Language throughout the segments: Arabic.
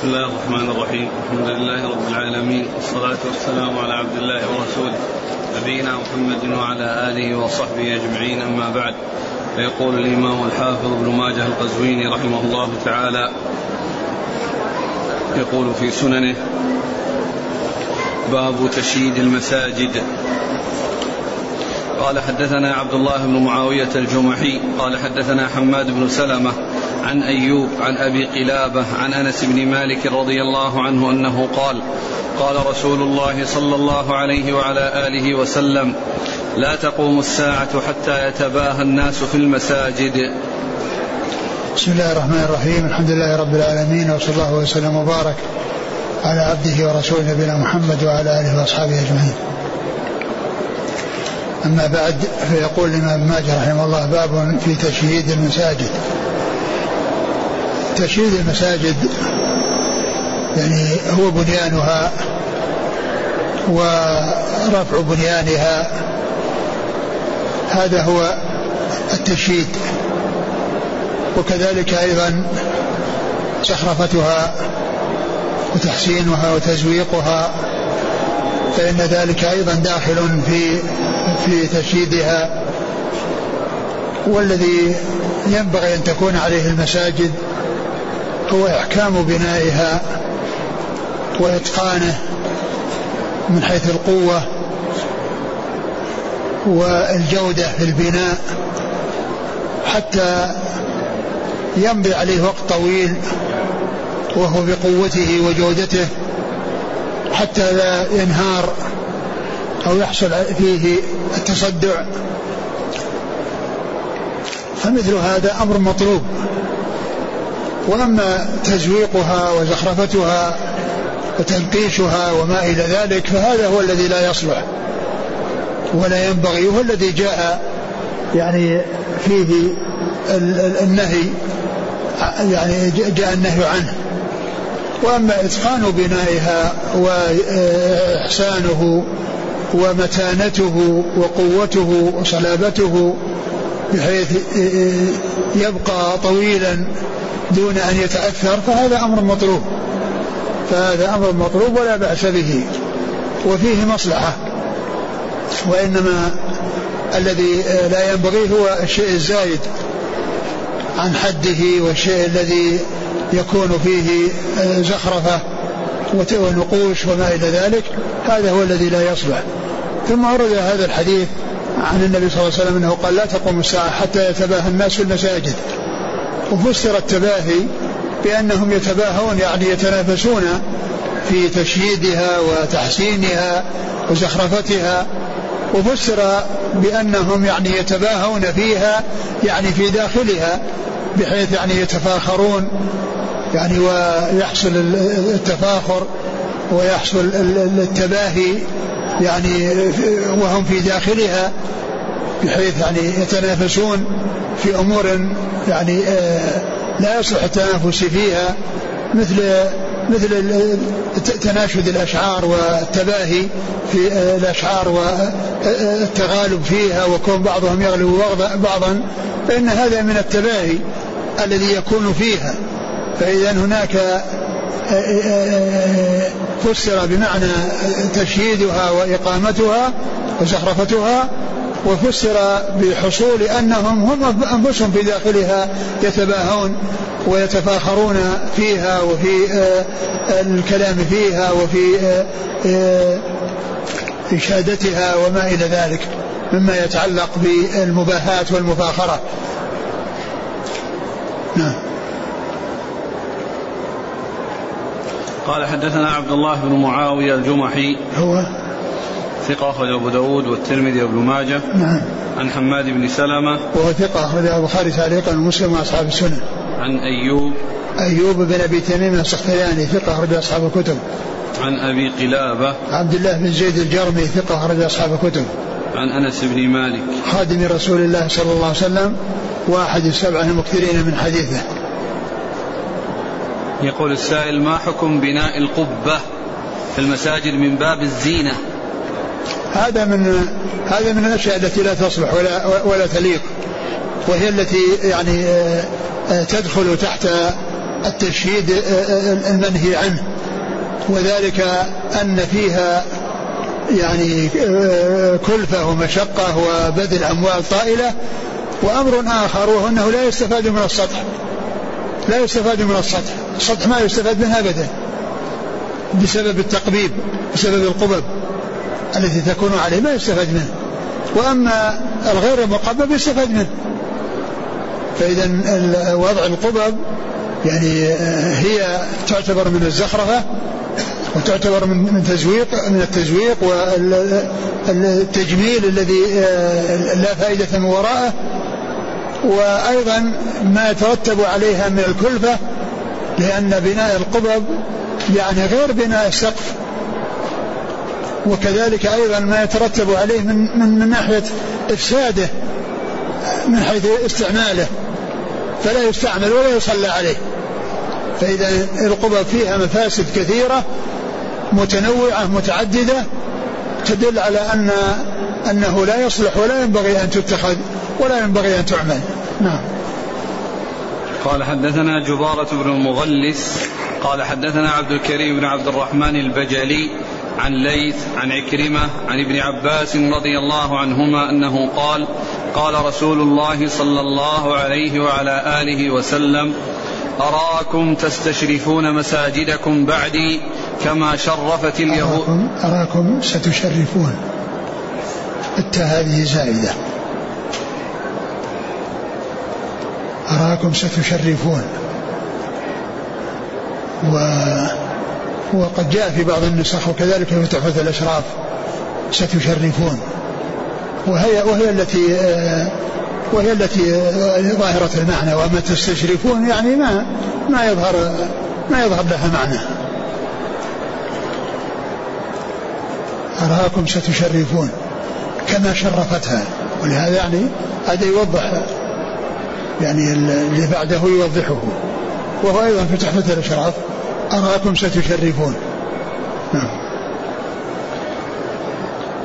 بسم الله الرحمن الرحيم. الحمد لله رب العالمين. والصلاة والسلام على عبد الله ورسوله نبينا محمد وعلى آله وصحبه أجمعين. أما بعد فيقول الإمام الحافظ ابن ماجه القزويني رحمه الله تعالى يقول في سننه باب تشييد المساجد. قال حدثنا عبد الله بن معاوية الجمحي قال حدثنا حماد بن سلمة عن أيوب عن أبي قلابة عن أنس بن مالك رضي الله عنه أنه قال قال رسول الله صلى الله عليه وعلى آله وسلم لا تقوم الساعة حتى يتباهى الناس في المساجد بسم الله الرحمن الرحيم الحمد لله رب العالمين وصلى الله وسلم وبارك على عبده ورسوله نبينا محمد وعلى آله وأصحابه أجمعين. أما بعد فيقول الإمام ماجه رحمه الله باب في تشييد المساجد. تشييد المساجد يعني هو بنيانها ورفع بنيانها هذا هو التشييد وكذلك أيضا زخرفتها وتحسينها وتزويقها فإن ذلك أيضا داخل في في تشييدها والذي ينبغي أن تكون عليه المساجد هو إحكام بنائها وإتقانه من حيث القوة والجودة في البناء حتى يمضي عليه وقت طويل وهو بقوته وجودته حتى لا ينهار أو يحصل فيه التصدع. فمثل هذا أمر مطلوب. وأما تزويقها وزخرفتها وتنقيشها وما إلى ذلك فهذا هو الذي لا يصلح ولا ينبغي وهو الذي جاء يعني فيه النهي يعني جاء النهي عنه. وأما إتقان بنائها وإحسانه ومتانته وقوته وصلابته بحيث يبقى طويلا دون أن يتأثر فهذا أمر مطلوب. فهذا أمر مطلوب ولا بأس به. وفيه مصلحة. وإنما الذي لا ينبغي هو الشيء الزايد عن حده والشيء الذي يكون فيه زخرفة ونقوش وما إلى ذلك هذا هو الذي لا يصلح. ثم ورد هذا الحديث عن النبي صلى الله عليه وسلم أنه قال لا تقوم الساعة حتى يتباهى الناس في المساجد. وفسر التباهي بأنهم يتباهون يعني يتنافسون في تشييدها وتحسينها وزخرفتها. وفسر بأنهم يعني يتباهون فيها يعني في داخلها بحيث يعني يتفاخرون يعني ويحصل التفاخر ويحصل التباهي. يعني وهم في داخلها بحيث يعني يتنافسون في أمور يعني آه، لا يصلح التنافس فيها مثل مثل تناشد الأشعار والتباهي في آه، الأشعار والتغالب فيها وكون بعضهم يغلب بعضا فإن هذا من التباهي الذي يكون فيها. فإذا هناك آه، آه، آه، فسر بمعنى تشييدها وإقامتها وزخرفتها وفسر بحصول أنهم هم أنفسهم في داخلها يتباهون ويتفاخرون فيها وفي الكلام فيها وفي إشادتها وما إلى ذلك مما يتعلق بالمباهاة والمفاخرة. نعم. قال حدثنا عبد الله بن معاوية الجمحي. هو؟ ثقة أخرج أبو داود والترمذي وابن ماجه. نعم. عن حماد بن سلمة. وهو ثقة أخرج البخاري تعليقا ومسلم وأصحاب السنن عن أيوب. أيوب بن أبي تميم السختياني ثقة أخرج أصحاب الكتب. عن أبي قلابة. عبد الله بن زيد الجرمي ثقة أخرج أصحاب الكتب. عن أنس بن مالك. خادم رسول الله صلى الله عليه وسلم واحد السبعة المكثرين من حديثه. يقول السائل ما حكم بناء القبة في المساجد من باب الزينة؟ هذا من هذا من الأشياء التي لا تصلح ولا ولا تليق وهي التي يعني آه، آه، تدخل تحت التشهيد المنهي عنه. وذلك أن فيها يعني كلفة ومشقة وبذل أموال طائلة وأمر آخر وهو أنه لا يستفاد من السطح. لا يستفاد من السطح. السطح ما يستفاد منها أبدا. بسبب التقبيب بسبب القبب التي تكون عليه ما يستفاد منه وأما الغير المقبب يستفاد منه. فإذا وضع القبب يعني هي تعتبر من الزخرفة وتعتبر من تزويق من التزويق والتجميل الذي لا فائدة من وراءه. وأيضا ما يترتب عليها من الكلفة لأن بناء القبب يعني غير بناء السقف. وكذلك أيضا ما يترتب عليه من, من, من ناحية إفساده من حيث استعماله. فلا يستعمل ولا يصلى عليه. فإذا القبب فيها مفاسد كثيرة متنوعة متعددة تدل على أن أنه لا يصلح ولا ينبغي أن تتخذ ولا ينبغي أن تعمل. نعم. قال حدثنا جبارة بن المغلس قال حدثنا عبد الكريم بن عبد الرحمن البجلي عن ليث عن عكرمة عن ابن عباس رضي الله عنهما أنه قال قال رسول الله صلى الله عليه وعلى آله وسلم أراكم تستشرفون مساجدكم بعدي كما شرفت اليهود. أراكم, أراكم ستشرفون. التاء هذه زائدة. أراكم ستشرفون. و وقد جاء في بعض النسخ وكذلك في تحفة الأشراف ستشرفون. وهي وهي التي وهي التي ظاهرة المعنى وما تستشرفون يعني ما ما يظهر ما يظهر لها معنى. أراكم ستشرفون كما شرفتها ولهذا يعني هذا يوضح يعني اللي بعده يوضحه. وهو أيضا في تحفة الأشراف أراكم ستشرفون. نعم.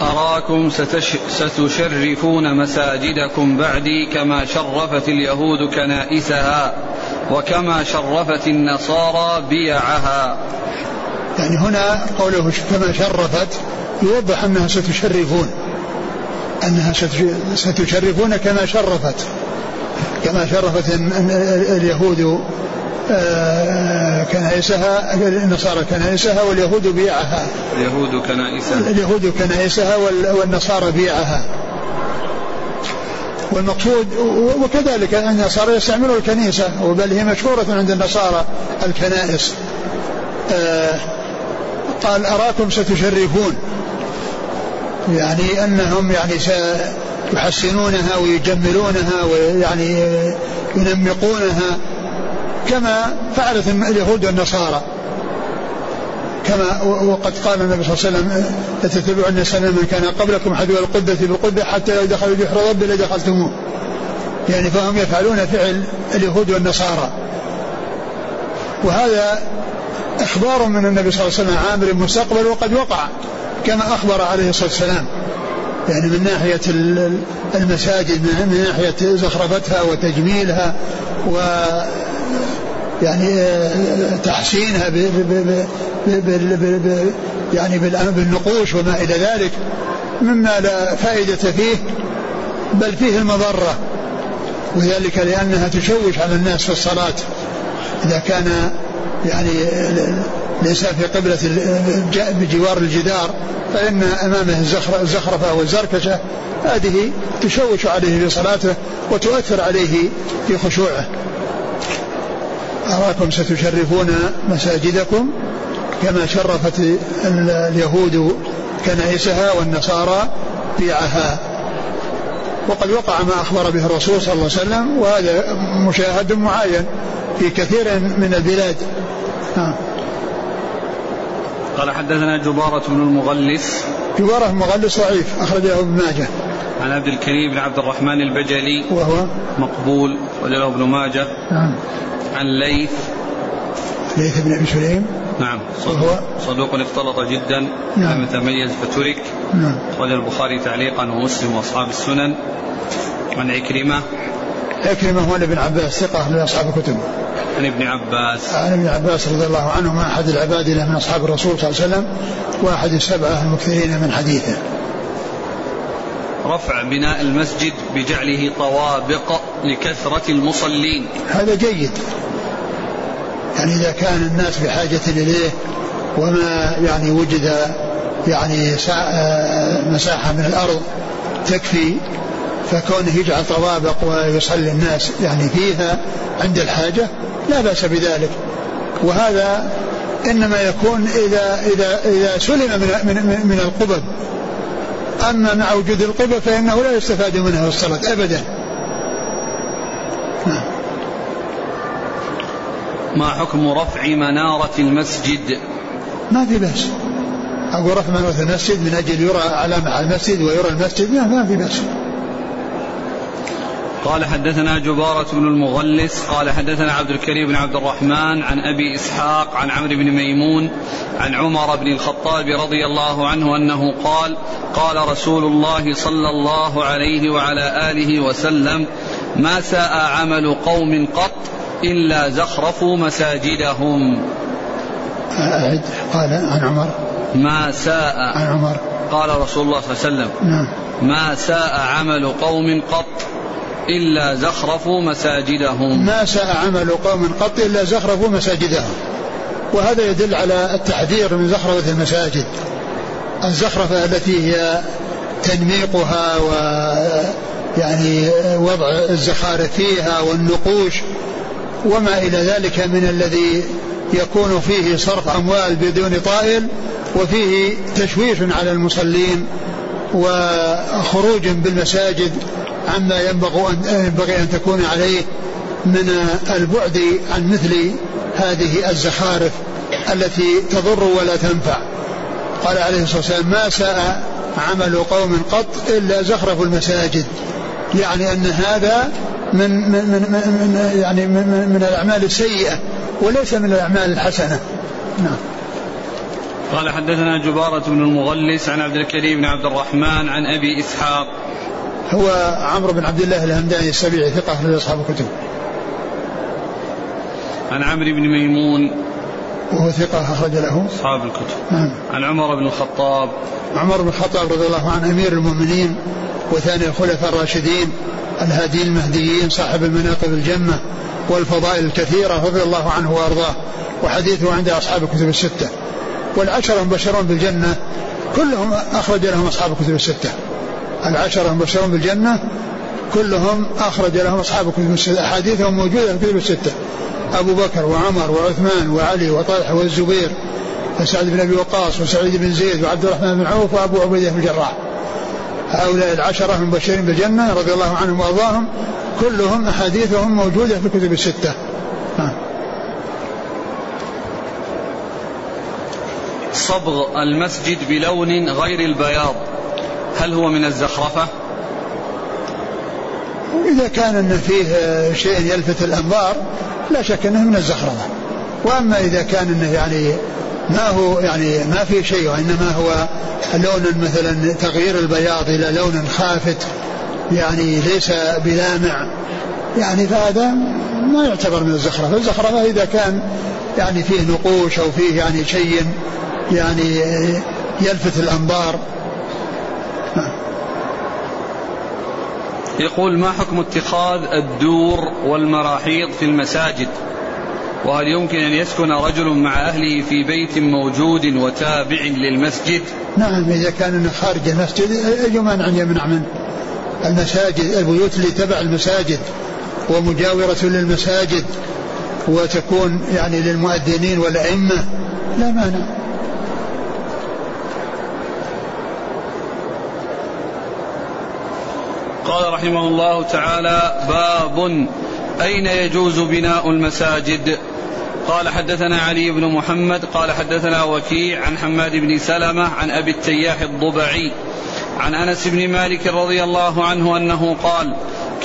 أراكم ستش ستشرفون مساجدكم بعدي كما شرفت اليهود كنائسها وكما شرفت النصارى بيعها. يعني هنا قوله كما شرفت يوضح أنها ستشرفون. أنها ستشرفون كما شرفت. كما شرفت اليهود آه، كنائسها النصارى كنائسها واليهود بيعها. اليهود كنائسها. اليهود كنائسها والنصارى بيعها. والمقصود وكذلك النصارى يستعملوا الكنيسة بل هي مشهورة عند النصارى الكنائس. آه، قال أراكم ستشرفون؟ يعني أنهم يعني سيحسنونها ويجملونها ويعني ينمقونها كما فعلت اليهود والنصارى. كما وقد قال النبي صلى الله عليه وسلم لتتبعن سنة من كان قبلكم حذو القدة بالقدة حتى لو دخلوا جحر رب لدخلتموه. يعني فهم يفعلون فعل اليهود والنصارى. وهذا إخبار من النبي صلى الله عليه وسلم عامر المستقبل وقد وقع كما أخبر عليه الصلاة والسلام. يعني من ناحية المساجد من ناحية زخرفتها وتجميلها و يعني آه، تحسينها ب يعني بالنقوش وما إلى ذلك مما لا فائدة فيه بل فيه المضرة. وذلك لأنها تشوش على الناس في الصلاة. إذا كان يعني الإنسان في قبلة بجوار الجدار فإن أمامه الزخرفة والزركشة هذه تشوش عليه في صلاته وتؤثر عليه في خشوعه. أراكم ستشرفون مساجدكم كما شرفت اليهود كنائسها والنصارى بيعها. وقد وقع ما أخبر به الرسول صلى الله عليه وسلم وهذا مشاهد معاين في كثير من البلاد. ها. قال حدثنا جبارة بن المغلس. جبارة المغلس ضعيف أخرجه ابن ماجه. عن عبد الكريم بن عبد الرحمن البجلي. وهو؟ مقبول وله ابن ماجه. نعم عن ليث. ليث بن أبي سليم. نعم. صدوق. صدوق اختلط جدا نعم. لم يتميز فترك نعم. أخرج البخاري تعليقا ومسلم وأصحاب السنن. عن عكرمة. عكرمة هو ابن عباس ثقة من أصحاب الكتب. عن ابن عباس. عن ابن عباس رضي الله عنهما أحد العباد من أصحاب الرسول صلى الله عليه وسلم وأحد السبعة المكثرين من حديثه. رفع بناء المسجد بجعله طوابق لكثرة المصلين. هذا جيد. يعني إذا كان الناس بحاجة إليه وما يعني وجد يعني مساحة من الأرض تكفي فكونه يجعل طوابق ويصلي الناس يعني فيها عند الحاجة لا بأس بذلك. وهذا إنما يكون إذا إذا إذا سلم من من من القبب أما مع وجود القبب فإنه لا يستفاد منها في الصلاة أبدا. نعم. ما حكم رفع منارة المسجد؟ ما في بأس. أقول رفع منارة المسجد من أجل يرى علامة على المسجد ويرى المسجد. ما في بأس. قال حدثنا جبارة بن المغلس قال حدثنا عبد الكريم بن عبد الرحمن عن أبي إسحاق عن عمرو بن ميمون عن عمر بن الخطاب رضي الله عنه أنه قال قال رسول الله صلى الله عليه وعلى آله وسلم ما ساء عمل قوم قط إلا زخرفوا مساجدهم. أعد. قال عن عمر. ما ساء عن عمر. قال رسول الله صلى الله عليه وسلم. نعم. ما ساء عمل قوم قط إلا زخرفوا مساجدهم. ما ساء عمل قوم قط إلا زخرفوا مساجدهم. وهذا يدل على التحذير من زخرفة المساجد. الزخرفة التي هي تنميقها و يعني وضع الزخارف فيها والنقوش وما إلى ذلك من الذي يكون فيه صرف أموال بدون طائل وفيه تشويش على المصلين وخروج بالمساجد عما ينبغي أن, تكون عليه من البعد عن مثل هذه الزخارف التي تضر ولا تنفع. قال عليه الصلاة والسلام ما ساء عمل قوم قط إلا زخرف المساجد. يعني أن هذا من, من, من, من يعني من, من الأعمال السيئة وليس من الأعمال الحسنة. نعم. قال حدثنا جبارة بن المغلس عن عبد الكريم بن عبد الرحمن عن أبي إسحاق. هو عمرو بن عبد الله الهمداني السبيعي ثقة من أصحاب الكتب. عن عمرو بن ميمون وهو ثقة أخرج له. أصحاب الكتب. نعم. عن عمر بن الخطاب. عمر بن الخطاب رضي الله عنه أمير المؤمنين وثاني الخلفاء الراشدين الهاديين المهديين صاحب المناقب الجمة والفضائل الكثيرة رضي الله عنه وأرضاه وحديثه عند أصحاب الكتب الستة. والعشرة المبشرون بالجنة كلهم أخرج لهم أصحاب الكتب الستة. العشرة المبشرون بالجنة كلهم أخرج لهم أصحاب الكتب الستة أحاديثهم موجودة في الكتب الستة. أبو بكر وعمر وعثمان وعلي وطلحة والزبير وسعد بن أبي وقاص وسعيد بن زيد وعبد الرحمن بن عوف وأبو عبيدة بن الجراح. هؤلاء العشرة المبشرين بالجنة رضي الله عنهم وأرضاهم. كلهم أحاديثهم موجودة في الكتب الستة. صبغ المسجد بلون غير البياض. هل هو من الزخرفة؟ إذا كان أن فيه شيء يلفت الأنظار لا شك أنه من الزخرفة. وأما إذا كان أنه يعني ما هو يعني ما في شيء وإنما هو لون مثلا تغيير البياض إلى لون خافت يعني ليس بلامع يعني فهذا ما يعتبر من الزخرفة. الزخرفة إذا كان يعني فيه نقوش أو فيه يعني شيء يعني يلفت الأنظار يقول ما حكم اتخاذ الدور والمراحيض في المساجد؟ وهل يمكن أن يسكن رجل مع أهله في بيت موجود وتابع للمسجد؟ نعم إذا كان خارج المسجد أي مانع يمنع منه المساجد البيوت اللي تبع المساجد ومجاورة للمساجد وتكون يعني للمؤذنين والأئمة. لا مانع. قال رحمه الله تعالى باب أين يجوز بناء المساجد؟ قال حدثنا علي بن محمد قال حدثنا وكيع عن حماد بن سلمة عن أبي التياح الضبعي عن أنس بن مالك رضي الله عنه أنه قال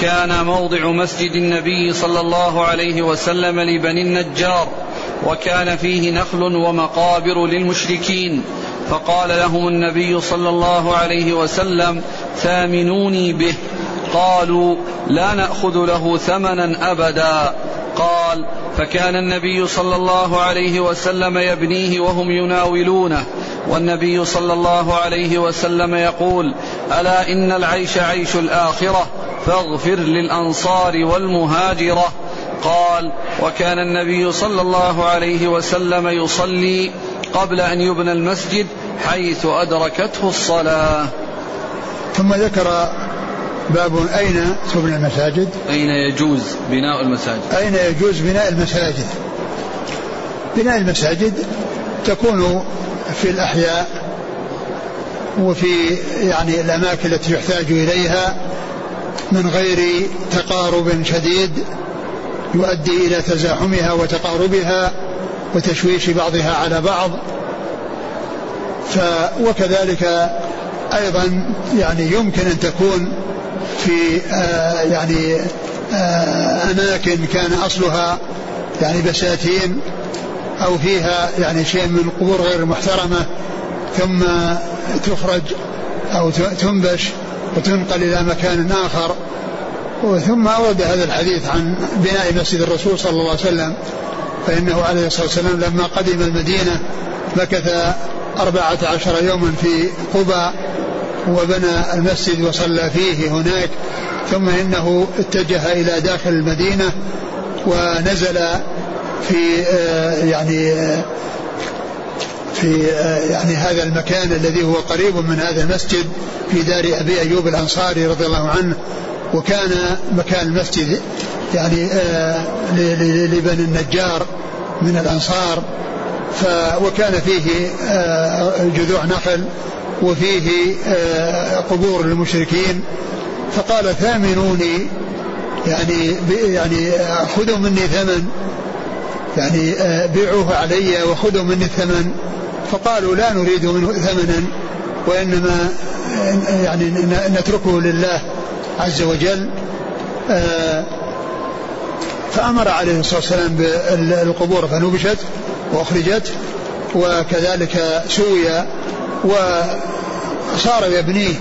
كان موضع مسجد النبي صلى الله عليه وسلم لبني النجار وكان فيه نخل ومقابر للمشركين. فقال لهم النبي صلى الله عليه وسلم ثامنوني به. قالوا لا نأخذ له ثمنا أبدا. قال فكان النبي صلى الله عليه وسلم يبنيه وهم يناولونه. والنبي صلى الله عليه وسلم يقول ألا إن العيش عيش الآخرة فاغفر للأنصار والمهاجرة. قال وكان النبي صلى الله عليه وسلم يصلي قبل أن يبنى المسجد حيث أدركته الصلاة. ثم ذكر باب أين تبنى المساجد؟ أين يجوز بناء المساجد؟ أين يجوز بناء المساجد؟ بناء المساجد تكون في الأحياء وفي يعني الأماكن التي يحتاج إليها من غير تقارب شديد يؤدي إلى تزاحمها وتقاربها وتشويش بعضها على بعض. ف وكذلك أيضا يعني يمكن أن تكون في آه يعني آه أماكن كان أصلها يعني بساتين أو فيها يعني شيء من القبور غير المحترمة ثم تخرج أو تنبش وتنقل إلى مكان آخر. ثم أورد هذا الحديث عن بناء مسجد الرسول صلى الله عليه وسلم فإنه عليه الصلاة والسلام لما قدم المدينة مكث أربعة عشر يوما في قبى وبنى المسجد وصلى فيه هناك ثم إنه اتجه إلى داخل المدينة ونزل في آه، يعني آه، في آه، يعني هذا المكان الذي هو قريب من هذا المسجد في دار أبي أيوب الأنصاري رضي الله عنه وكان مكان المسجد يعني لبني النجار من الأنصار وكان فيه جذوع نخل وفيه آه، قبور المشركين فقال ثامنوني يعني يعني خذوا مني ثمن. يعني آه، بيعوه علي وخذوا مني الثمن فقالوا لا نريد منه ثمنا وإنما آه، يعني نتركه لله عز وجل. فأمر عليه الصلاة والسلام بالقبور فنبشت وأخرجت وكذلك سوي وصار يبنيه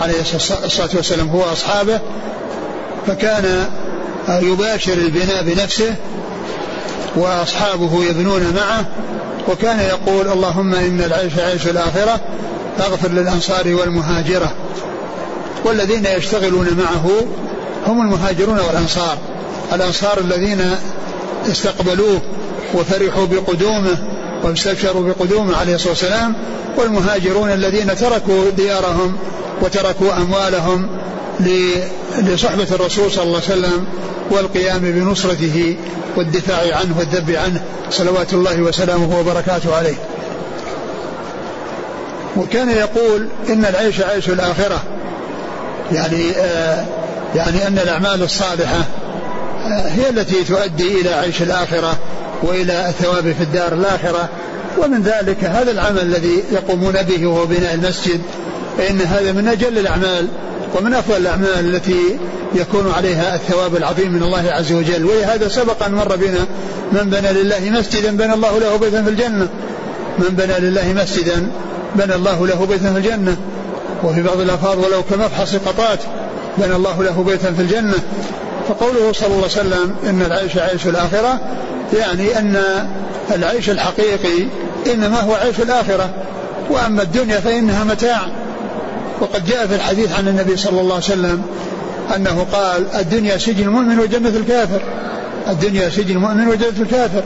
عليه الصلاة والسلام هو أصحابه فكان يباشر البناء بنفسه وأصحابه يبنون معه وكان يقول اللهم إن العيش عيش الآخرة فاغفر للأنصار والمهاجرة. والذين يشتغلون معه هم المهاجرون والأنصار الأنصار الذين استقبلوه وفرحوا بقدومه واستبشروا بقدومه عليه الصلاة والسلام والمهاجرون الذين تركوا ديارهم وتركوا أموالهم لصحبة الرسول صلى الله عليه وسلم والقيام بنصرته والدفاع عنه والذب عنه صلوات الله وسلامه وبركاته عليه. وكان يقول إن العيش عيش الآخرة. يعني آه يعني أن الأعمال الصالحة آه هي التي تؤدي إلى عيش الآخرة. وإلى الثواب في الدار الآخرة. ومن ذلك هذا العمل الذي يقومون به وهو بناء المسجد فإن هذا من أجل الأعمال ومن أفضل الأعمال التي يكون عليها الثواب العظيم من الله عز وجل. ولهذا سبق أن مر بنا من بنى لله مسجدا بنى الله له بيتا في الجنة. من بنى لله مسجدا بنى الله له بيتا في الجنة. وفي بعض الألفاظ ولو كمفحص قطات بنى الله له بيتا في الجنة. فقوله صلى الله عليه وسلم إن العيش عيش الآخرة يعني أن العيش الحقيقي إنما هو عيش الآخرة وأما الدنيا فإنها متاع. وقد جاء في الحديث عن النبي صلى الله عليه وسلم أنه قال الدنيا سجن المؤمن وجنة الكافر. الدنيا سجن المؤمن وجنة الكافر.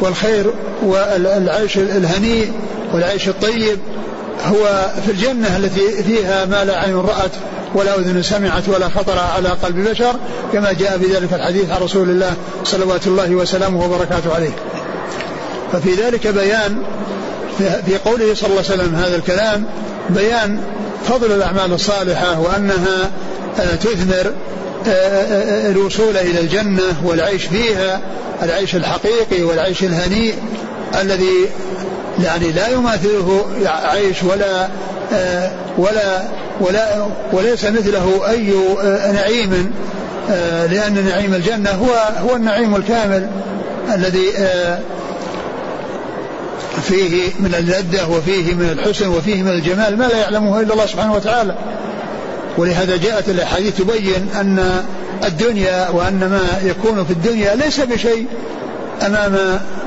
والخير والعيش الهنيء والعيش الطيب هو في الجنة التي فيها ما لا عين رأت. ولا أذن سمعت ولا خطر على قلب بشر كما جاء بذلك الحديث عن رسول الله صلوات الله وسلامه وبركاته عليه. ففي ذلك بيان في قوله صلى الله عليه وسلم هذا الكلام بيان فضل الأعمال الصالحة وأنها آه، تثمر آه، آه، الوصول إلى الجنة والعيش فيها العيش الحقيقي والعيش الهنيء الذي يعني لا يماثله عيش ولا ولا ولا وليس مثله أي نعيم لأن نعيم الجنة هو هو النعيم الكامل الذي فيه من اللذة وفيه من الحسن وفيه من الجمال ما لا يعلمه إلا الله سبحانه وتعالى. ولهذا جاءت الأحاديث تبين أن الدنيا وأن ما يكون في الدنيا ليس بشيء أمام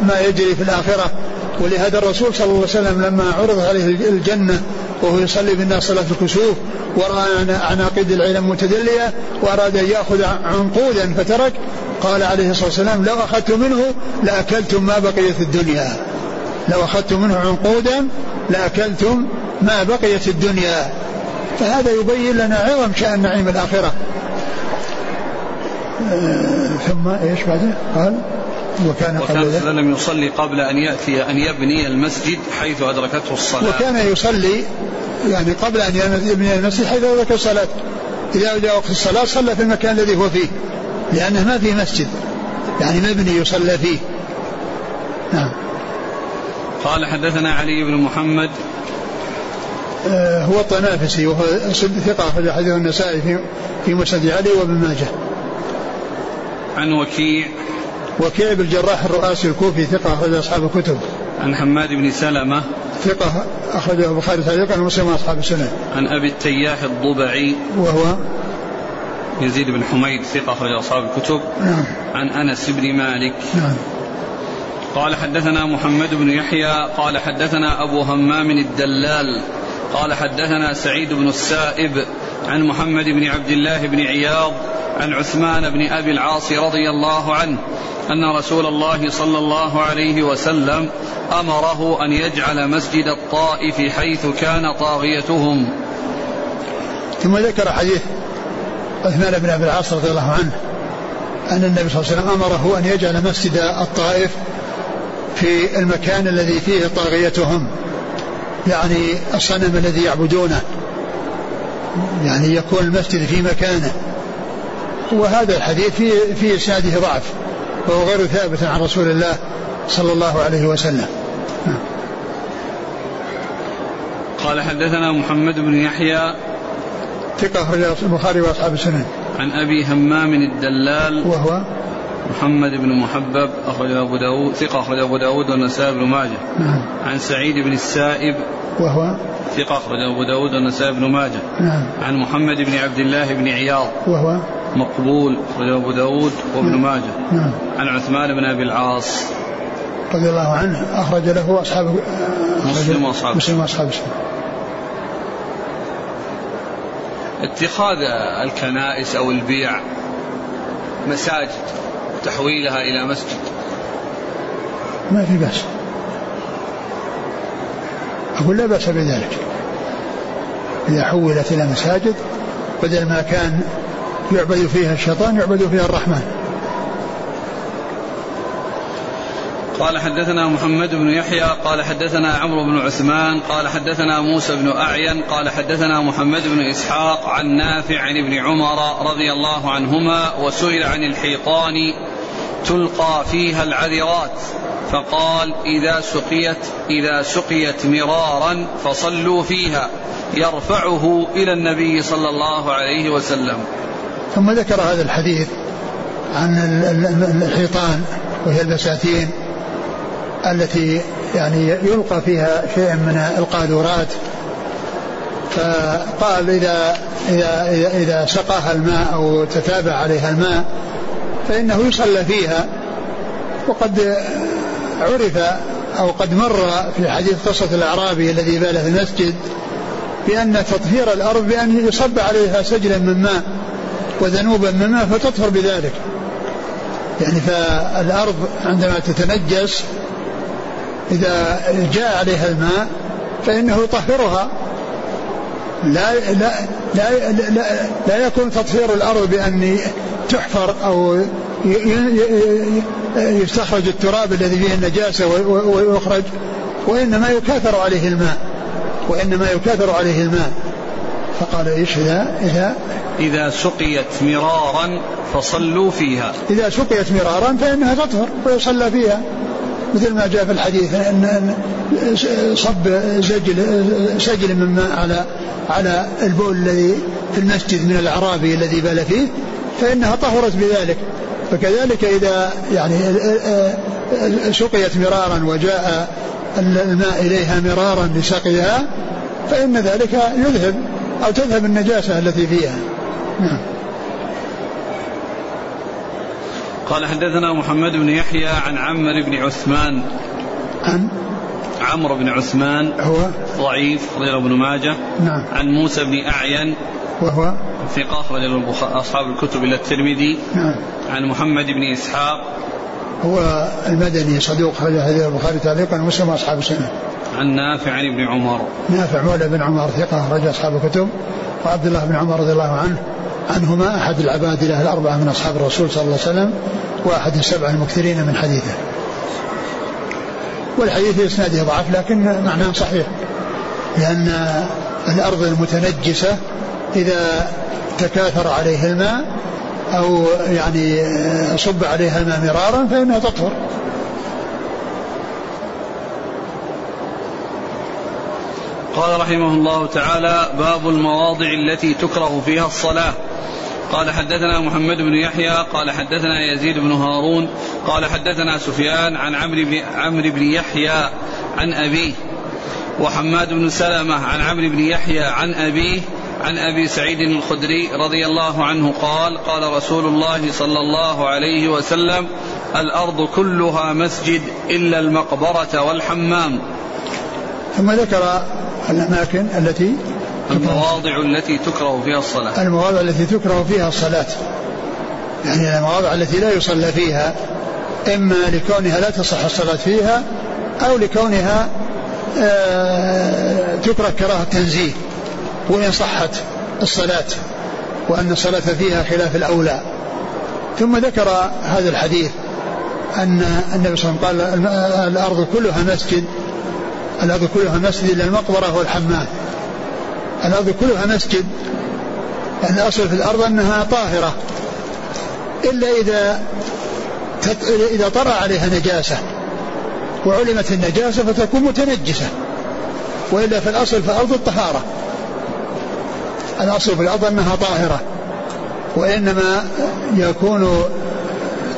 ما يجري في الآخرة. ولهذا الرسول صلى الله عليه وسلم لما عرض عليه الجنة وهو يصلي بالناس صلاة الكسوف ورأى عناقيد العلم متدلية وأراد أن يأخذ عنقودا فترك. قال عليه الصلاة والسلام لو أخذت منه لأكلتم ما بقي في الدنيا. لو أخذت منه عنقودا لأكلتم ما بقي في الدنيا. فهذا يبين لنا عظم شأن نعيم الآخرة. آه، ثم إيش بعده؟ قال وكان قبل لم يصلي قبل أن ياتي أن يبني المسجد حيث أدركته الصلاة. وكان يصلي يعني قبل أن يبني المسجد حيث أدركته الصلاة. اذا جاء وقت الصلاة صلى في المكان الذي هو فيه. لأنه ما في مسجد. يعني مبني يصلى فيه. نعم. قال حدثنا علي بن محمد. آه هو الطنافسي وهو ثقة أخرج حديث النسائي في في مسند علي وابن ماجه. عن وكيع. وكيع بن الجراح الرؤاسي الكوفي ثقة أخرج أصحاب الكتب. عن حماد بن سلمة ثقة أخرجه البخاري تعليقا ومسلم وأصحاب السنة. عن أبي التياح الضبعي وهو يزيد بن حميد ثقة أخرج أصحاب الكتب. نعم. عن أنس بن مالك. نعم. قال حدثنا محمد بن يحيى قال حدثنا أبو همام الدلال قال حدثنا سعيد بن السائب عن محمد بن عبد الله بن عياض عن عثمان بن أبي العاص رضي الله عنه أن رسول الله صلى الله عليه وسلم أمره أن يجعل مسجد الطائف حيث كان طاغيتهم. ثم ذكر حديث عثمان بن أبي العاص رضي الله عنه أن النبي صلى الله عليه وسلم أمره أن يجعل مسجد الطائف في المكان الذي فيه طاغيتهم يعني الصنم الذي يعبدونه يعني يكون المسجد في مكانه. وهذا الحديث في في اسناده ضعف وهو غير ثابت عن رسول الله صلى الله عليه وسلم. قال حدثنا محمد بن يحيى ثقة أخرج البخاري وأصحاب السنن. عن أبي همام الدلال وهو محمد بن محبب أخرج أبو داود ثقة أخرج أبو داود والنسائي بن ماجه. نعم. عن سعيد بن السائب وهو؟ ثقة أخرج أبو داود والنسائي بن ماجه. نعم. عن محمد بن عبد الله بن عياض. وهو؟ مقبول أخرج أبو داود وابن نعم. ماجه. نعم. عن عثمان بن أبي العاص. رضي الله عنه أخرج له أصحاب مسلم وأصحاب مسلم وأصحاب اتخاذ الكنائس أو البيع مساجد. تحويلها إلى مسجد. ما في بأس. أقول لا بأس بذلك. إذا حولت إلى مساجد بدل ما كان يعبد فيها الشيطان يعبد فيها الرحمن. قال حدثنا محمد بن يحيى قال حدثنا عمرو بن عثمان قال حدثنا موسى بن أعين قال حدثنا محمد بن إسحاق عن نافع عن ابن عمر رضي الله عنهما وسئل عن الحيطان تلقى فيها العذرات فقال إذا سقيت إذا سقيت مرارا فصلوا فيها يرفعه إلى النبي صلى الله عليه وسلم. ثم ذكر هذا الحديث عن الحيطان وهي البساتين. التي يعني يلقى فيها شيء من القاذورات. فقال إذا إذا إذا, إذا سقاها الماء أو تتابع عليها الماء فإنه يصلى فيها. وقد عرف أو قد مر في حديث قصة الأعرابي الذي بال في المسجد بأن تطهير الأرض بأن يصب عليها سجلا من ماء وذنوبا من ماء فتطهر بذلك. يعني فالأرض عندما تتنجس إذا جاء عليها الماء فإنه يطهرها. لا لا لا لا, لا يكون تطهير الأرض بأن تحفر أو يستخرج التراب الذي فيه النجاسة ويخرج وإنما يكاثر عليه الماء. وإنما يكاثر عليه الماء. فقال إيش اذا إذا؟ إذا سقيت مرارا فصلوا فيها. إذا سقيت مرارا فإنها تطهر ويصلى فيها. مثل ما جاء في الحديث ان صب سجل سجل من ماء على على البول الذي في المسجد من الأعرابي الذي بال فيه فإنها طهرت بذلك. فكذلك إذا يعني سقيت مرارا وجاء الماء إليها مرارا لسقيها فإن ذلك يذهب أو تذهب النجاسة التي فيها. نعم. قال حدثنا محمد بن يحيى عن عمرو بن عثمان. عن؟ عمرو بن عثمان. هو؟ ضعيف رجل ابن ماجه. نعم. عن موسى بن أعين. وهو؟ ثقة رجل أصحاب الكتب إلى الترمذي. نعم. عن محمد بن إسحاق. هو المدني صدوق هذا حديث البخاري تعليقا ومسلم أصحاب السنة. عن نافع عن ابن عمر. نافع مولى بن عمر ثقة رجل أصحاب الكتب. وعبد الله بن عمر رضي الله عنه. عنهما أحد العبادلة الأربعة من أصحاب الرسول صلى الله عليه وسلم وأحد السبعة المكثرين من حديثه. والحديث في إسناده ضعف لكن معناه صحيح. لأن الأرض المتنجسة إذا تكاثر عليه الماء أو يعني صب عليها الماء مرارا فإنها تطهر. قال رحمه الله تعالى باب المواضع التي تكره فيها الصلاة. قال حدثنا محمد بن يحيى قال حدثنا يزيد بن هارون قال حدثنا سفيان عن عمرو بن عمرو بن يحيى عن أبيه وحماد بن سلمة عن عمرو بن يحيى عن أبيه عن أبي سعيد الخدري رضي الله عنه قال قال رسول الله صلى الله عليه وسلم الأرض كلها مسجد إلا المقبرة والحمام. ثم ذكر الأماكن التي المواضع التي تكره فيها الصلاة. المواضع التي تكره فيها الصلاة. يعني المواضع التي لا يصلى فيها إما لكونها لا تصح الصلاة فيها أو لكونها آه تكره كراهة تنزيه وإن صحت الصلاة وأن الصلاة فيها خلاف الأولى. ثم ذكر هذا الحديث أن النبي صلى الله عليه وسلم قال الأرض كلها مسجد الأرض كلها مسجد إلا المقبرة والحمام. الأرض كلها مسجد. الأصل في الأرض أنها طاهرة. إلا إذا إذا طرأ عليها نجاسة وعلمت النجاسة فتكون متنجسة. وإلا في الأصل في الأرض الطهارة. الأصل في الأرض أنها طاهرة. وإنما يكون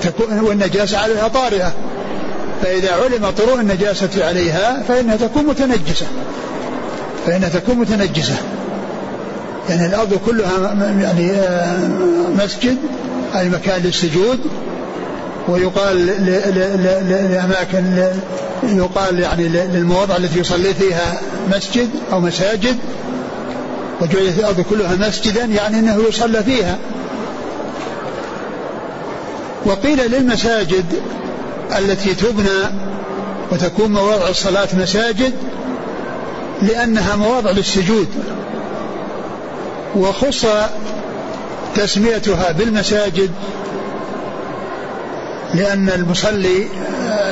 تكون والنجاسة عليها طارئة. فإذا علم طروء النجاسة عليها فإنها تكون متنجسة. فإنها تكون متنجسة. يعني الأرض كلها يعني آه، مسجد أي مكان للسجود ويقال لأماكن يقال يعني للمواضع التي يصلي فيها مسجد أو مساجد. وجعلت الأرض كلها مسجدا يعني أنه يصلى فيها. وقيل للمساجد التي تبنى وتكون مواضع الصلاة مساجد لأنها مواضع للسجود. وخص تسميتها بالمساجد لأن المصلي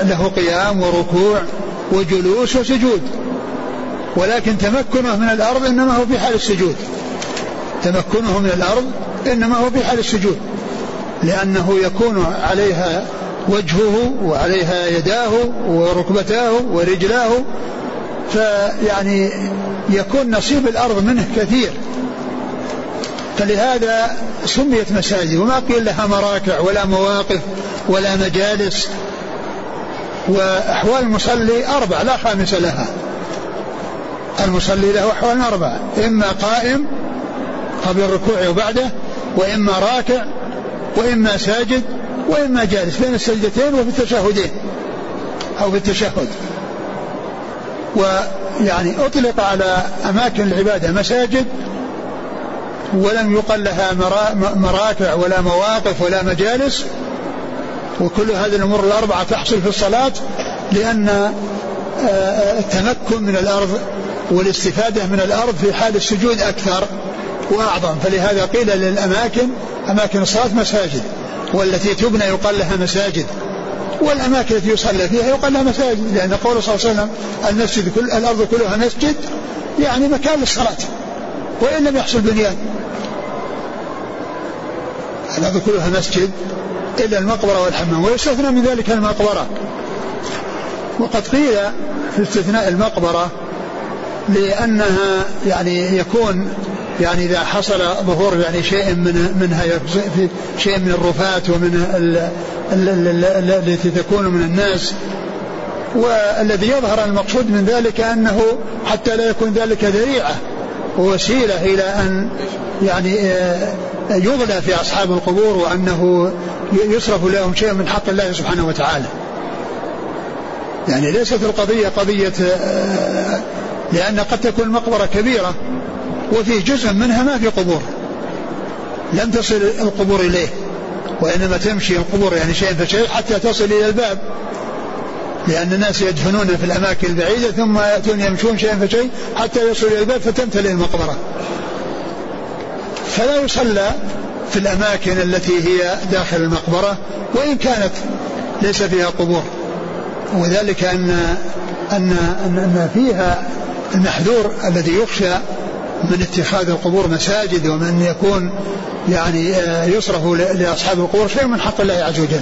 له قيام وركوع وجلوس وسجود. ولكن تمكنه من الأرض إنما هو في حال السجود. تمكنه من الأرض إنما هو في حال السجود. لأنه يكون عليها وجهه وعليها يداه وركبتاه ورجلاه فيعني يكون نصيب الأرض منه كثير. فلهذا سميت مساجد. وما قيل لها مراكع ولا مواقف ولا مجالس. وأحوال المصلي أربع لا خامس لها. المصلي له أحوال أربعة. إما قائم قبل الركوع وبعده وإما راكع وإما ساجد وإما جالس. بين السجدتين وفي التشهدين أو في التشهد. ويعني أطلق على أماكن العبادة مساجد ولم يقل لها مراكع ولا مواقف ولا مجالس. وكل هذه الأمور الأربعة تحصل في الصلاة لأن آه، آه، التمكن من الأرض والاستفادة من الأرض في حال السجود أكثر وأعظم. فلهذا قيل للأماكن أماكن الصلاة مساجد والتي تبنى يقال لها مساجد. والأماكن التي يصلى فيها يقال لها مساجد. لأن قول صلى الله عليه وسلم المسجد كل الأرض كلها مسجد يعني مكان للصلاة وإن لم يحصل بنيان. الأرض كلها مسجد إلا المقبرة والحمام ويستثنى من ذلك المقبرة. وقد قيل في استثناء المقبرة لأنها يعني يكون يعني إذا حصل ظهور يعني شيء من منها شيء من الرفات ومن التي تكون من الناس. والذي يظهر المقصود من ذلك أنه حتى لا يكون ذلك ذريعة ووسيلة إلى أن يعني آه، يغلى في أصحاب القبور وأنه يصرف لهم شيء من حق الله سبحانه وتعالى. يعني ليست القضية قضية آه، لأن قد تكون المقبرة كبيرة. وفيه جزء منها ما في قبور. لم تصل القبور إليه وإنما تمشي القبور يعني شيء فشيء حتى تصل إلى الباب. لأن الناس يدفنون في الأماكن البعيدة ثم يأتون يمشون شيئا فشيء حتى يصلوا إلى الباب فتمتلئ المقبرة. فلا يصلى في الأماكن التي هي داخل المقبرة وإن كانت ليس فيها قبور. وذلك أن أن, أن فيها المحذور الذي يخشى من اتخاذ القبور مساجد ومن يكون يعني آه، يصرف لأصحاب القبور شيء من حق الله عز وجل.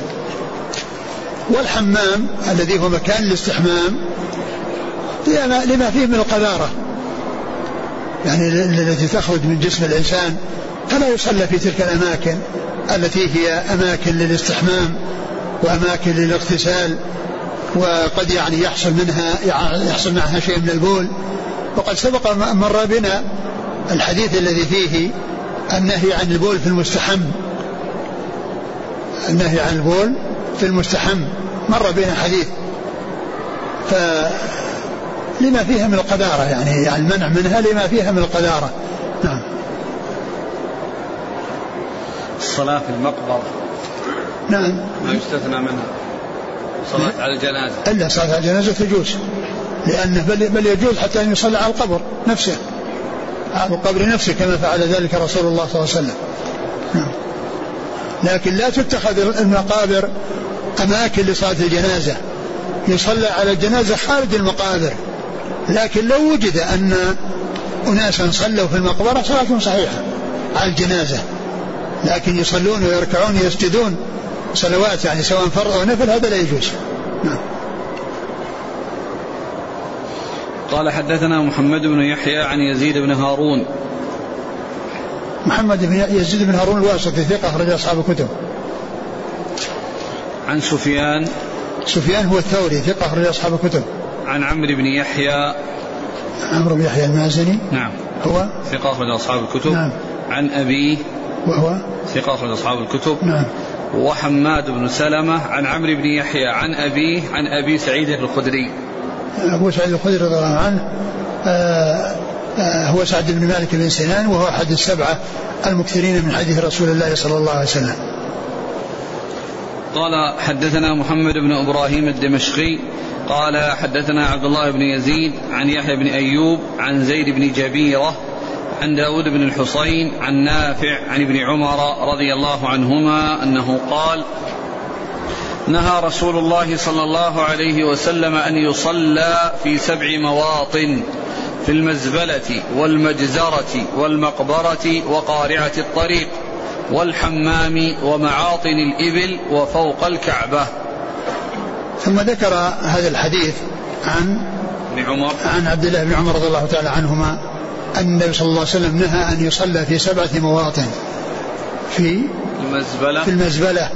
والحمام الذي هو مكان الاستحمام لما فيه من القذارة. يعني التي تخرج من جسم الإنسان فلا يصلى في تلك الأماكن التي هي أماكن للاستحمام وأماكن للاغتسال وقد يعني يحصل منها يحصل معها شيء من البول. وقد سبق مر بنا الحديث الذي فيه النهي عن البول في المستحم. النهي عن البول في المستحم. مر بنا حديث. ف لما فيها من القذارة يعني, يعني المنع منها لما فيها من القذارة. نعم. الصلاة في المقبرة. نعم. ما يستثنى منها. صلاة على الجنازة. إلا صلاة على الجنازة تجوز. لأنه بل, بل يجوز حتى أن يصلى على القبر نفسه. على القبر نفسه كما فعل ذلك رسول الله صلى الله عليه وسلم. نعم. لكن لا تتخذ المقابر أماكن لصلاة الجنازة. يصلى على الجنازة خارج المقابر. لكن لو وجد أن أناسا صلوا في المقبرة صلاتهم صحيحة على الجنازة. لكن يصلون ويركعون ويسجدون صلوات يعني سواء فرض أو نفل هذا لا يجوز. نعم. قال حدثنا محمد بن يحيى عن يزيد بن هارون. محمد بن يزيد بن هارون الواسطي ثقة أخرج أصحاب الكتب. عن سفيان. سفيان هو الثوري ثقة أخرج أصحاب الكتب. عن عمرو بن يحيى. عمرو بن يحيى المازني. نعم. هو؟ ثقة أخرج أصحاب الكتب. نعم. عن أبيه وهو؟ ثقة أخرج أصحاب الكتب. نعم. وحماد بن سلمة. عن عمرو بن يحيى. عن أبيه. عن أبي سعيد الخدري. أبو سعيد الخدري رضي الله عنه آه آه هو سعد بن مالك بن سنان وهو أحد السبعة المكثرين من حديث رسول الله صلى الله عليه وسلم. قال حدثنا محمد بن إبراهيم الدمشقي قال حدثنا عبد الله بن يزيد عن يحيى بن أيوب عن زيد بن جبيرة عن داود بن الحصين عن نافع عن ابن عمر رضي الله عنهما أنه قال نهى رسول الله صلى الله عليه وسلم أن يصلى في سبع مواطن في المزبلة والمجزرة والمقبرة وقارعة الطريق والحمام ومعاطن الإبل وفوق الكعبة. ثم ذكر هذا الحديث عن ابن عمر. عن عبد الله بن عمر رضي الله تعالى عنهما أن النبي صلى الله عليه وسلم نهى أن يصلى في سبعة مواطن في المزبلة. في المزبلة.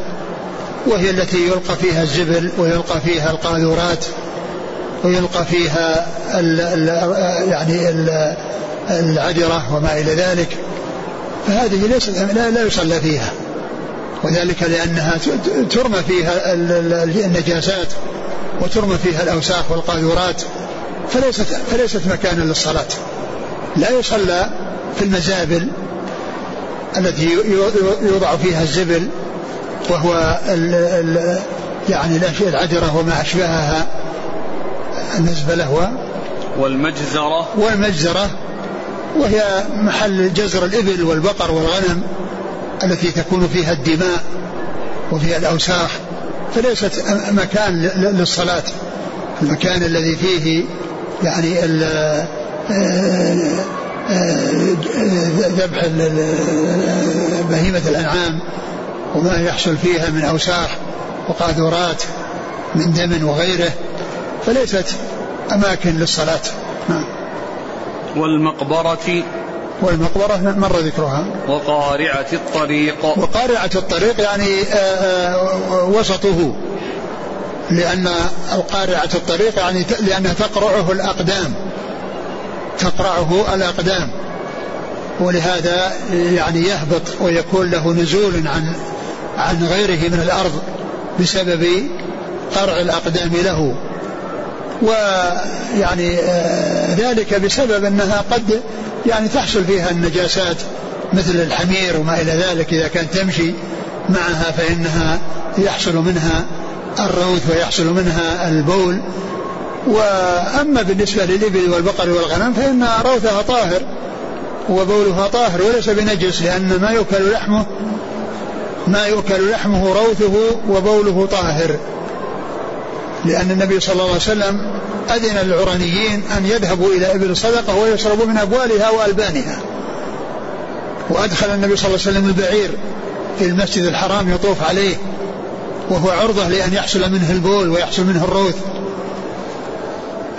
وهي التي يلقى فيها الزبل ويلقى فيها القاذورات ويلقى فيها ال ال يعني ال العجرة وما إلى ذلك. فهذه ليست لا, لا يصلى فيها. وذلك لأنها ترمى فيها النجاسات وترمى فيها الأوساخ والقاذورات. فليست فليست مكانا للصلاة. لا يصلى في المزابل التي يوضع فيها الزبل وهو ال ال يعني الأشياء العجرة وما أشبهها المزبلة و والمجزرة. والمجزرة وهي محل جزر الإبل والبقر والغنم التي تكون فيها الدماء وفيها الأوساخ. فليست مكان للصلاة. المكان الذي فيه يعني آه، آه، ذبح بهيمة الأنعام. وما يحصل فيها من أوساخ وقاذورات من دم وغيره فليست أماكن للصلاة. نعم. والمقبرة والمقبرة مر ذكرها. وقارعة الطريق. وقارعة الطريق يعني آه، آه، وسطه لأن القارعة الطريق يعني لأنها تقرعه الأقدام. تقرعه الأقدام. ولهذا يعني يهبط ويكون له نزول عن عن غيره من الأرض بسبب قرع الأقدام له. ويعني آه، ذلك بسبب أنها قد يعني تحصل فيها النجاسات مثل الحمير وما إلى ذلك. إذا كانت تمشي معها فإنها يحصل منها الروث ويحصل منها البول. وأما بالنسبة للإبل والبقر والغنم فإن روثها طاهر وبولها طاهر وليس بنجس لأن ما يؤكل لحمه ما يؤكل لحمه روثه وبوله طاهر. لأن النبي صلى الله عليه وسلم أذن للعرانيين أن يذهبوا إلى إبل الصدقة ويشربوا من أبوالها وألبانها. وأدخل النبي صلى الله عليه وسلم البعير في المسجد الحرام يطوف عليه وهو عرضة لأن يحصل منه البول ويحصل منه الروث.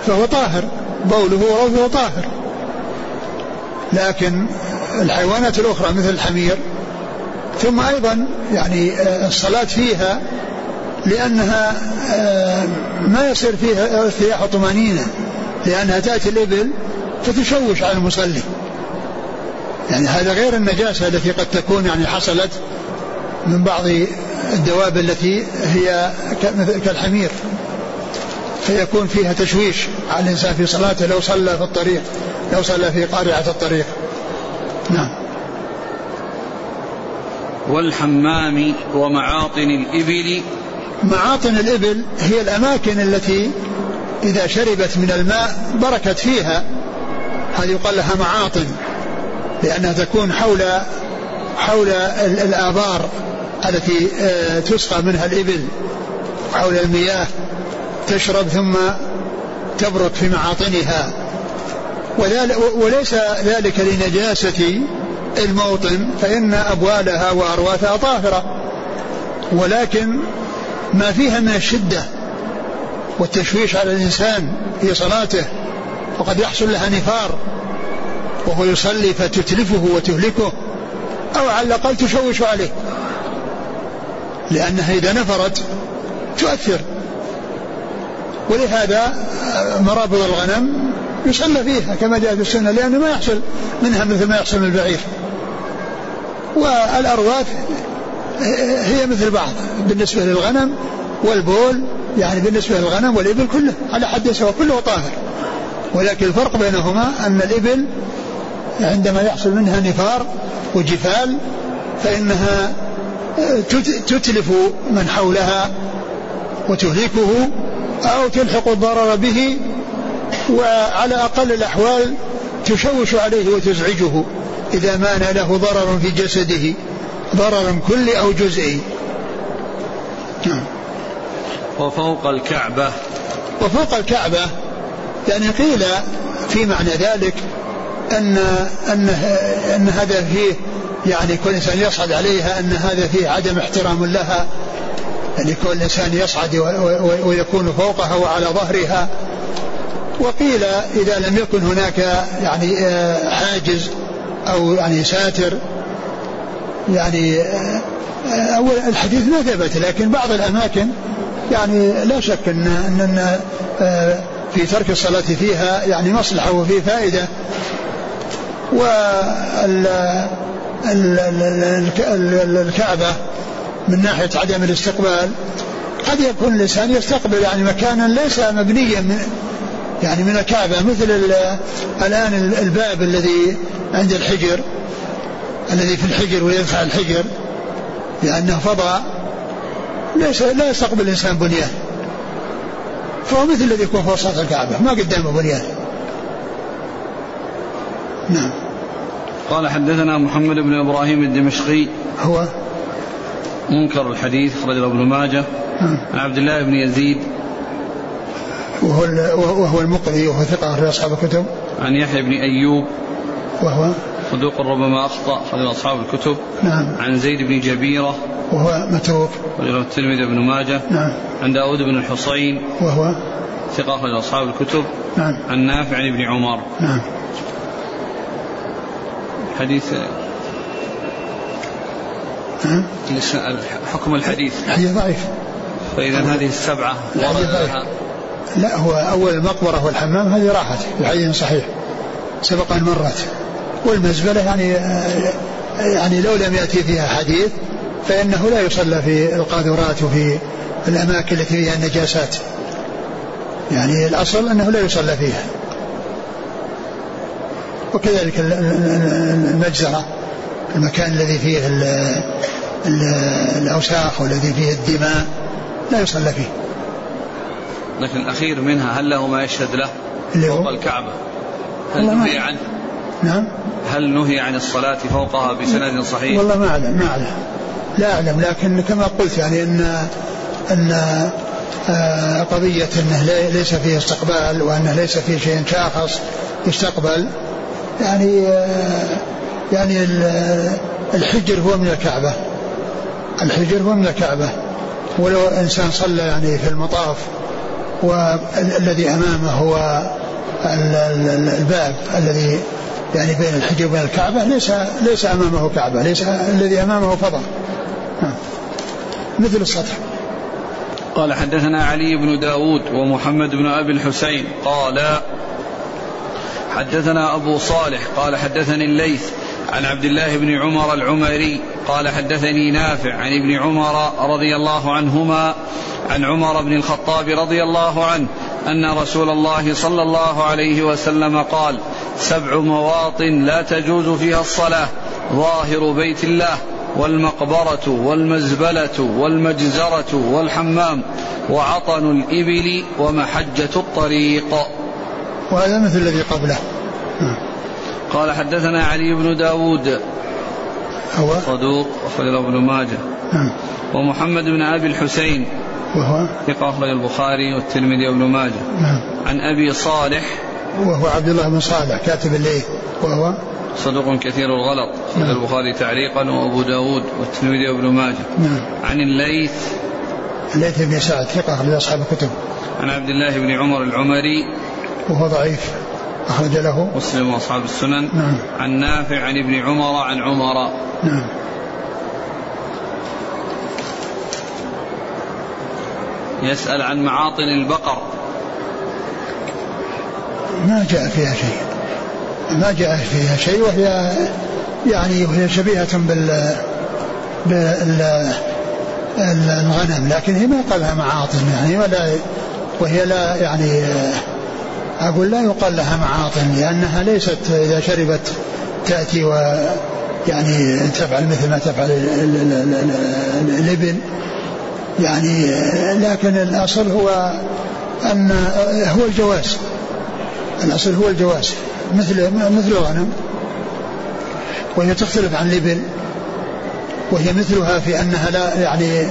فهو طاهر بوله وروثه طاهر. لكن الحيوانات الأخرى مثل الحمير ثم أيضا يعني آه، الصلاة فيها لأنها آه، ما يصير فيها ارتياح طمأنينة لأنها تأتي الإبل فتشوش على المصلي. يعني هذا غير النجاسة التي قد تكون يعني حصلت من بعض الدواب التي هي كالحمير. فيكون فيها تشويش على الإنسان في صلاته لو صلى في الطريق لو صلى في قارعة الطريق. نعم. والحمام ومعاطن الإبل. معاطن الإبل هي الأماكن التي إذا شربت من الماء بركت فيها. هذه يقال لها معاطن لأنها تكون حول حول الآبار التي آه، تسقى منها الإبل حول المياه تشرب ثم تبرك في معاطنها. وليس ذلك لنجاسة الموطن فإن أبوالها وأرواثها طاهرة. ولكن ما فيها من الشدة والتشويش على الإنسان في صلاته وقد يحصل لها نفار وهو يصلي فتتلفه وتهلكه أو على الأقل تشوش عليه. لأنها إذا نفرت تؤثر. ولهذا مرابض الغنم يصلى فيها كما جاء في السنة لأنه ما يحصل منها مثل ما يحصل من البعير. والأرواث هي مثل بعض بالنسبة للغنم والبول يعني بالنسبة للغنم والإبل كله على حد سواء كله طاهر. ولكن الفرق بينهما أن الإبل عندما يحصل منها نفار وجفال فإنها تتلف من حولها وتهلكه أو تلحق الضرر به وعلى أقل الأحوال تشوش عليه وتزعجه. إذا ما له ضرر في جسده ضرر كلي أو جزئي نعم. وفوق الكعبة. وفوق الكعبة يعني قيل في معنى ذلك أن أن أن هذا فيه يعني كل إنسان يصعد عليها أن هذا فيه عدم احترام لها. يعني كل إنسان يصعد ويكون فوقها وعلى ظهرها. وقيل إذا لم يكن هناك يعني آه، حاجز أو يعني ساتر يعني آه، أول الحديث ما ثبت لكن بعض الأماكن يعني لا شك أن أن آه، في ترك الصلاة فيها يعني مصلحة وفي فائدة. والكعبة من ناحية عدم الاستقبال قد يكون الإنسان يستقبل يعني مكانا ليس مبنيا يعني من الكعبة مثل الآن الباب الذي عند الحجر الذي في الحجر ويدفع الحجر لأنه فضاء ليس لا يستقبل الإنسان بنيان. فهو مثل الذي يكون في وسط الكعبة ما قدامه بنيان. نعم. قال حدثنا محمد بن إبراهيم الدمشقي. هو؟ منكر الحديث أخرجه ابن ماجه. نعم. عن عبد الله بن يزيد. وهو وهو المقري وهو ثقة في أصحاب الكتب. عن يحيى بن أيوب. وهو صدوق ربما أخطأ أخرج أصحاب الكتب. نعم. عن زيد بن جبيرة. وهو متروك. أخرجه الترمذي بن ماجه. نعم. عن داود بن الحصين. وهو ثقة أخرج أصحاب الكتب. نعم. عن نافع عن ابن عمر. نعم. حديث نعم. حكم الحديث؟ الحديث ضعيف. فإذا هذه السبعة لا هو أول المقبرة والحمام هذه راحت الحديث صحيح سبق أن مرت. والمزبلة يعني يعني لو لم يأتي فيها حديث فإنه لا يصلى في القاذورات وفي الأماكن التي فيها النجاسات. يعني الأصل أنه لا يصلى فيها. وكذلك المجزرة المكان الذي فيه الأوساخ والذي فيه الدماء لا يصلى فيه. لكن الأخير منها هل له ما يشهد له اللي هو؟ الكعبة؟ هل نهي عنه؟ نعم. هل نهي عن الصلاة فوقها بسند صحيح؟ والله ما أعلم ما أعلم. لا أعلم لكن كما قلت يعني أن أن آه، قضية أنه ليس فيه استقبال وأنه ليس فيه شيء شاخص يستقبل يعني آه، يعني الحجر هو من الكعبة. الحجر هو من الكعبة. ولو إنسان صلى يعني في المطاف والذي أمامه هو الباب الذي يعني بين الحجر وبين الكعبة ليس ليس أمامه كعبة ليس الذي أمامه فضاء. مثل السطح. قال حدثنا علي بن داود ومحمد بن أبي الحسين قال حدثنا أبو صالح قال حدثني الليث عن عبد الله بن عمر العمري قال حدثني نافع عن ابن عمر رضي الله عنهما عن عمر بن الخطاب رضي الله عنه أن رسول الله صلى الله عليه وسلم قال سبع مواطن لا تجوز فيها الصلاة ظاهر بيت الله والمقبرة والمزبلة والمجزرة والحمام وعطن الإبل ومحجة الطريق. وهذا مثل الذي قبله. قال حدثنا علي بن داود هو؟ صدوق أخرج ابن ماجه. نعم. ومحمد بن أبي الحسين. وهو؟ ثقة أخرج البخاري والترمذي وابن ماجه. نعم. عن أبي صالح. وهو عبد الله بن صالح كاتب الليث وهو؟ صدوق كثير الغلط. نعم. البخاري تعليقا وأبو داود والترمذي وابن ماجه. نعم. عن الليث. الليث بن سعد ثقة أخرج أصحاب الكتب. عن عبد الله بن عمر العمري. وهو ضعيف. أخرج له. مسلم وأصحاب السنن. نعم. عن نافع عن ابن عمر عن عمر. نعم. يسأل عن معاطن البقر. ما جاء فيها شيء. ما جاء فيها شيء وهي يعني وهي شبيهة بال بال الغنم. لكن هي ما يقال لها معاطن يعني ولا وهي لا يعني أقول لا يقال لها معاطن لأنها ليست إذا شربت تأتي و يعني تفعل مثل ما تفعل الابن يعني لكن الأصل هو أن هو الجواز. الأصل هو الجواز. مثل مثل الغنم وهي تختلف عن الإبل. وهي مثلها في أنها لا يعني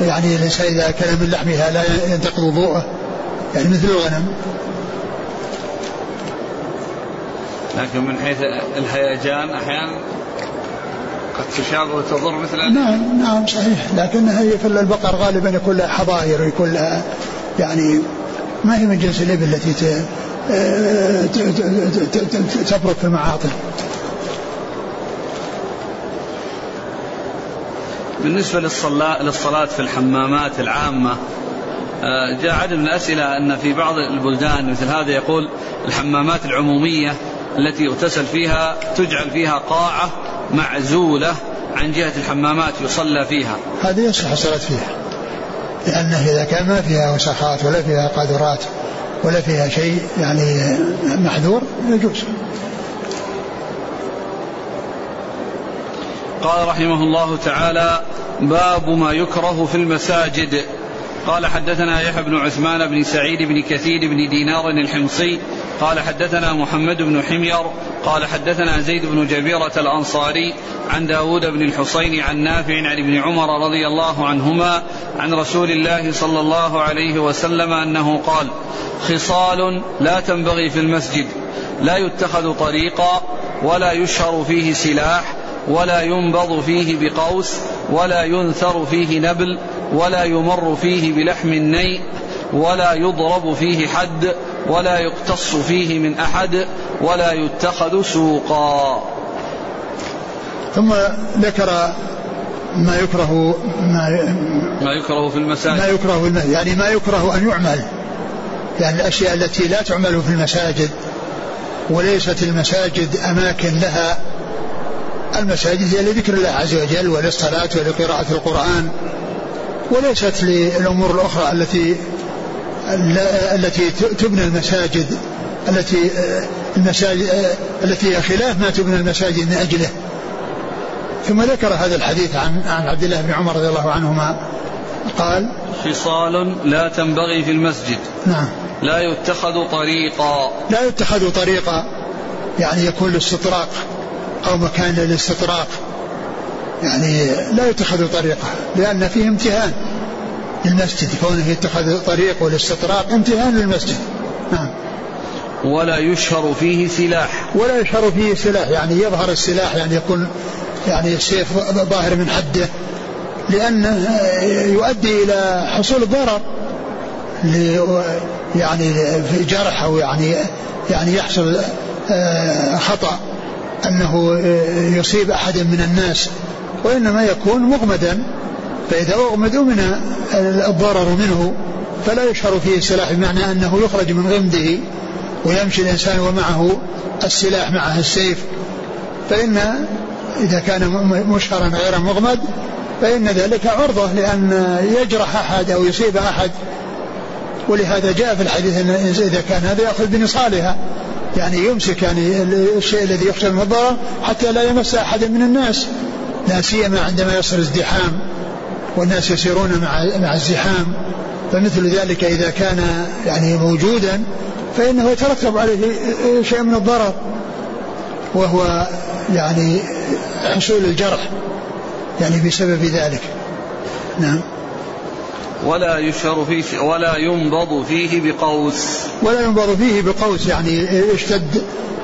يعني الإنسان إذا أكل من لحمها لا ينتقض وضوءه يعني مثل الغنم. لكن من حيث الهيجان أحيانا قد تشابه وتضر مثل نعم نعم صحيح. لكنها هي في البقر غالبا يكون لها حظاير ويكون لها يعني ما هي من جنس الإبل التي تبرك في المعاطن بالنسبة للصلاة, للصلاة في الحمامات العامة آه، جاء عدد من الأسئلة أن في بعض البلدان مثل هذا يقول الحمامات العمومية التي يغتسل فيها تجعل فيها قاعة معزولة عن جهة الحمامات يصلى فيها. هذه يصح الصلاة فيها لأنه إذا كان ما فيها وسخات ولا فيها قاذورات ولا فيها شيء يعني محذور يجوز. قال رحمه الله تعالى باب ما يكره في المساجد. قال حدثنا يحيى بن عثمان بن سعيد بن كثير بن دينار الحمصي قال حدثنا محمد بن حمير قال حدثنا زيد بن جبيرة الأنصاري عن داود بن الحصين عن نافع عن ابن عمر رضي الله عنهما عن رسول الله صلى الله عليه وسلم أنه قال خصال لا تنبغي في المسجد لا يتخذ طريقا ولا يشهر فيه سلاح ولا ينبض فيه بقوس ولا ينثر فيه نبل ولا يمر فيه بلحم النيء ولا يضرب فيه حد ولا يقتص فيه من أحد ولا يتخذ سوقا. ثم ذكر ما يكره ما ما يكره في المساجد. ما يكره في المساجد يعني ما يكره أن يعمل. يعني الأشياء التي لا تعمل في المساجد وليست المساجد أماكن لها. المساجد هي لذكر الله عز وجل وللصلاة ولقراءة القرآن وليست للأمور الأخرى التي التي تبنى المساجد التي المساجد التي هي خلاف ما تبنى المساجد من أجله. ثم ذكر هذا الحديث عن عن عبد الله بن عمر رضي الله عنهما قال خصال لا تنبغي في المسجد. نعم. لا يتخذ طريقا. لا يتخذ طريقا. يعني يكون الاستطراق أو مكان للاستطراق. يعني لا يتخذ طريقة لأن فيه امتهان. للمسجد كونه يتخذ طريق والاستطراق امتهان للمسجد. نعم. ولا يشهر فيه سلاح. ولا يشهر فيه سلاح يعني يظهر السلاح يعني يكون يعني السيف ظاهر من حده لأنه يؤدي إلى حصول ضرر يعني في جرح أو يعني يعني يحصل آه، خطأ أنه آه، يصيب أحدا من الناس وإنما يكون مغمدا. فإذا أغمد أمن الضرر منه فلا يشهر فيه السلاح بمعنى أنه يخرج من غمده ويمشي الإنسان ومعه السلاح معه السيف. فإن إذا كان مشهرا غير مغمد فإن ذلك عرضة لأن يجرح أحد أو يصيب أحد. ولهذا جاء في الحديث أن إذا كان هذا يأخذ بنصالها. يعني يمسك يعني الشيء الذي يخشى منه الضرر حتى لا يمس أحدا من الناس. لا سيما عندما يصل ازدحام. والناس يسيرون مع مع الزحام فمثل ذلك إذا كان يعني موجودا فإنه يترتب عليه شيء من الضرر وهو يعني حصول الجرح يعني بسبب ذلك. نعم. ولا يشهر فيه ولا ينبض فيه بقوس. ولا ينبض فيه بقوس يعني يشتد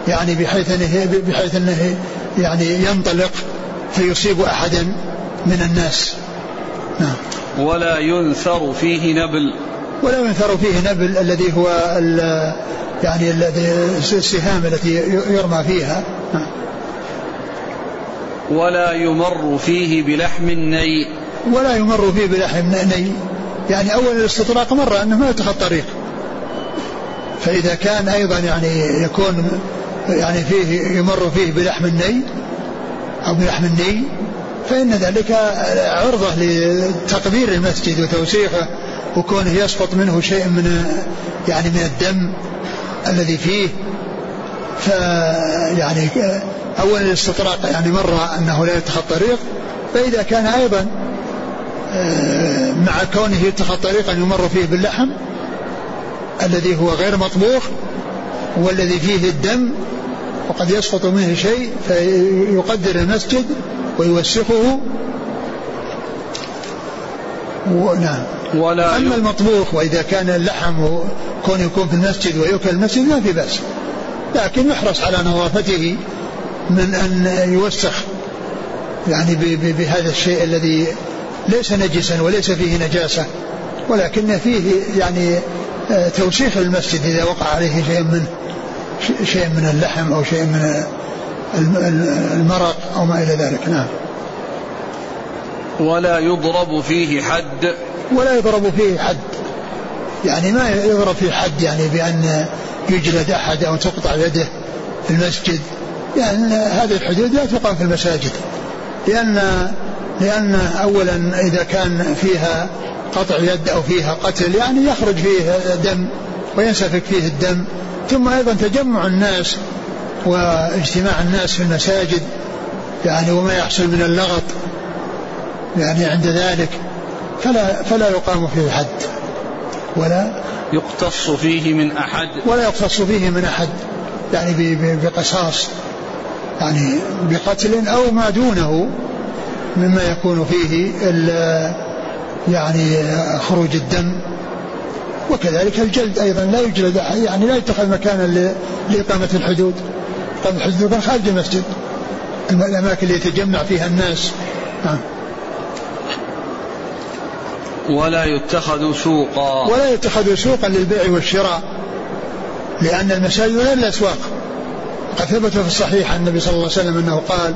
يعني بحيث أنه بحيث أنه يعني ينطلق فيصيب أحدا من الناس. نعم. ولا ينثر فيه نبل. ولا ينثر فيه نبل الذي هو يعني الذي السهام التي يرمى فيها. نعم. ولا يمر فيه بلحم ني ولا يمر فيه بلحم ني يعني أول الاستطراق مرة أنه ما يتخذ طريق فإذا كان أيضا يعني يكون يعني فيه يمر فيه بلحم الني أو بلحم الني فإن ذلك عرضة لتقدير المسجد وتوسيخه وكونه يسقط منه شيء من يعني من الدم الذي فيه. فيعني أول الاستطراق يعني مرة أنه لا يتخذ طريق فإذا كان أيضا آه، مع كونه يتخذ طريقا يمر فيه باللحم الذي هو غير مطبوخ والذي فيه الدم وقد يسقط منه شيء فيقدر المسجد ويوسخه. نعم. ولا أما المطبوخ وإذا كان اللحم كون يكون في المسجد ويؤكل المسجد ما في بأس. لكن يحرص على نظافته من أن يوسخ يعني بهذا الشيء الذي ليس نجسا وليس فيه نجاسة. ولكن فيه يعني آه، توسيخ المسجد إذا وقع عليه شيء منه. شيء من اللحم أو شيء من المرق أو ما إلى ذلك نعم. ولا يضرب فيه حد. ولا يضرب فيه حد. يعني ما يضرب فيه حد يعني بأن يجلد أحد أو تقطع يده في المسجد. لأن يعني هذه الحدود لا تقام في المساجد. لأن لأن أولا إذا كان فيها قطع يد أو فيها قتل يعني يخرج فيه دم وينسفك فيه الدم. ثم أيضا تجمع الناس واجتماع الناس في المساجد يعني وما يحصل من اللغط يعني عند ذلك فلا فلا يقام فيه حد ولا؟ يقتص فيه من أحد. ولا يقتص فيه من أحد يعني بقصاص يعني بقتل أو ما دونه مما يكون فيه يعني خروج الدم. وكذلك الجلد أيضا لا يجلد يعني لا يتخذ مكانا لإقامة الحدود. إقامة الحدود كان خارج المسجد. الأماكن اللي يتجمع فيها الناس. نعم. ولا يتخذ سوقا ولا يتخذ سوقا للبيع والشراء لأن المساجد غير الأسواق. قد ثبت في الصحيح عن النبي صلى الله عليه وسلم أنه قال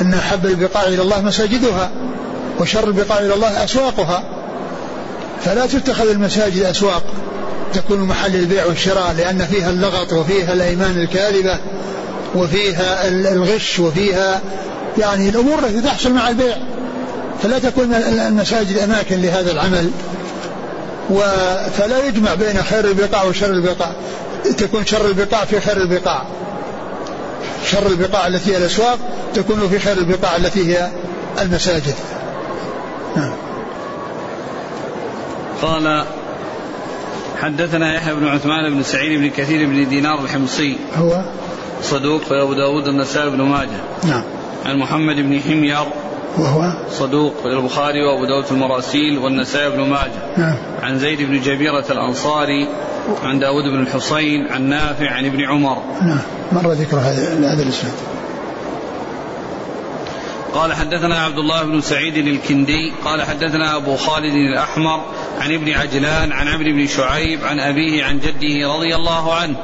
أن أحب البقاع إلى الله مساجدها وشر البقاع إلى الله أسواقها. فلا تتخذ المساجد أسواق. تكون محل البيع والشراء لأن فيها اللغط وفيها الأيمان الكاذبة وفيها الغش وفيها يعني الأمور التي تحصل مع البيع. فلا تكون المساجد أماكن لهذا العمل. فلا يجمع بين خير البقاع وشر البقاع. تكون شر البقاع في خير البقاع. شر البقاع التي هي الأسواق تكون في خير البقاع التي هي المساجد. نعم. قال حدثنا يحيى بن عثمان بن سعيد بن كثير بن دينار الحمصي. هو صدوق في أبو داود النسائي بن ماجه. نعم. عن محمد بن حمير. وهو صدوق في البخاري وأبو داود المراسيل والنسائي بن ماجه. نعم. عن زيد بن جبيرة الأنصاري عن داود بن الحصين عن نافع عن ابن عمر. نعم. مر ذكر هذا الإسناد. قال حدثنا عبد الله بن سعيد الكندي قال حدثنا أبو خالد الأحمر عن ابن عجلان عن عمرو بن شعيب عن أبيه عن جده رضي الله عنه.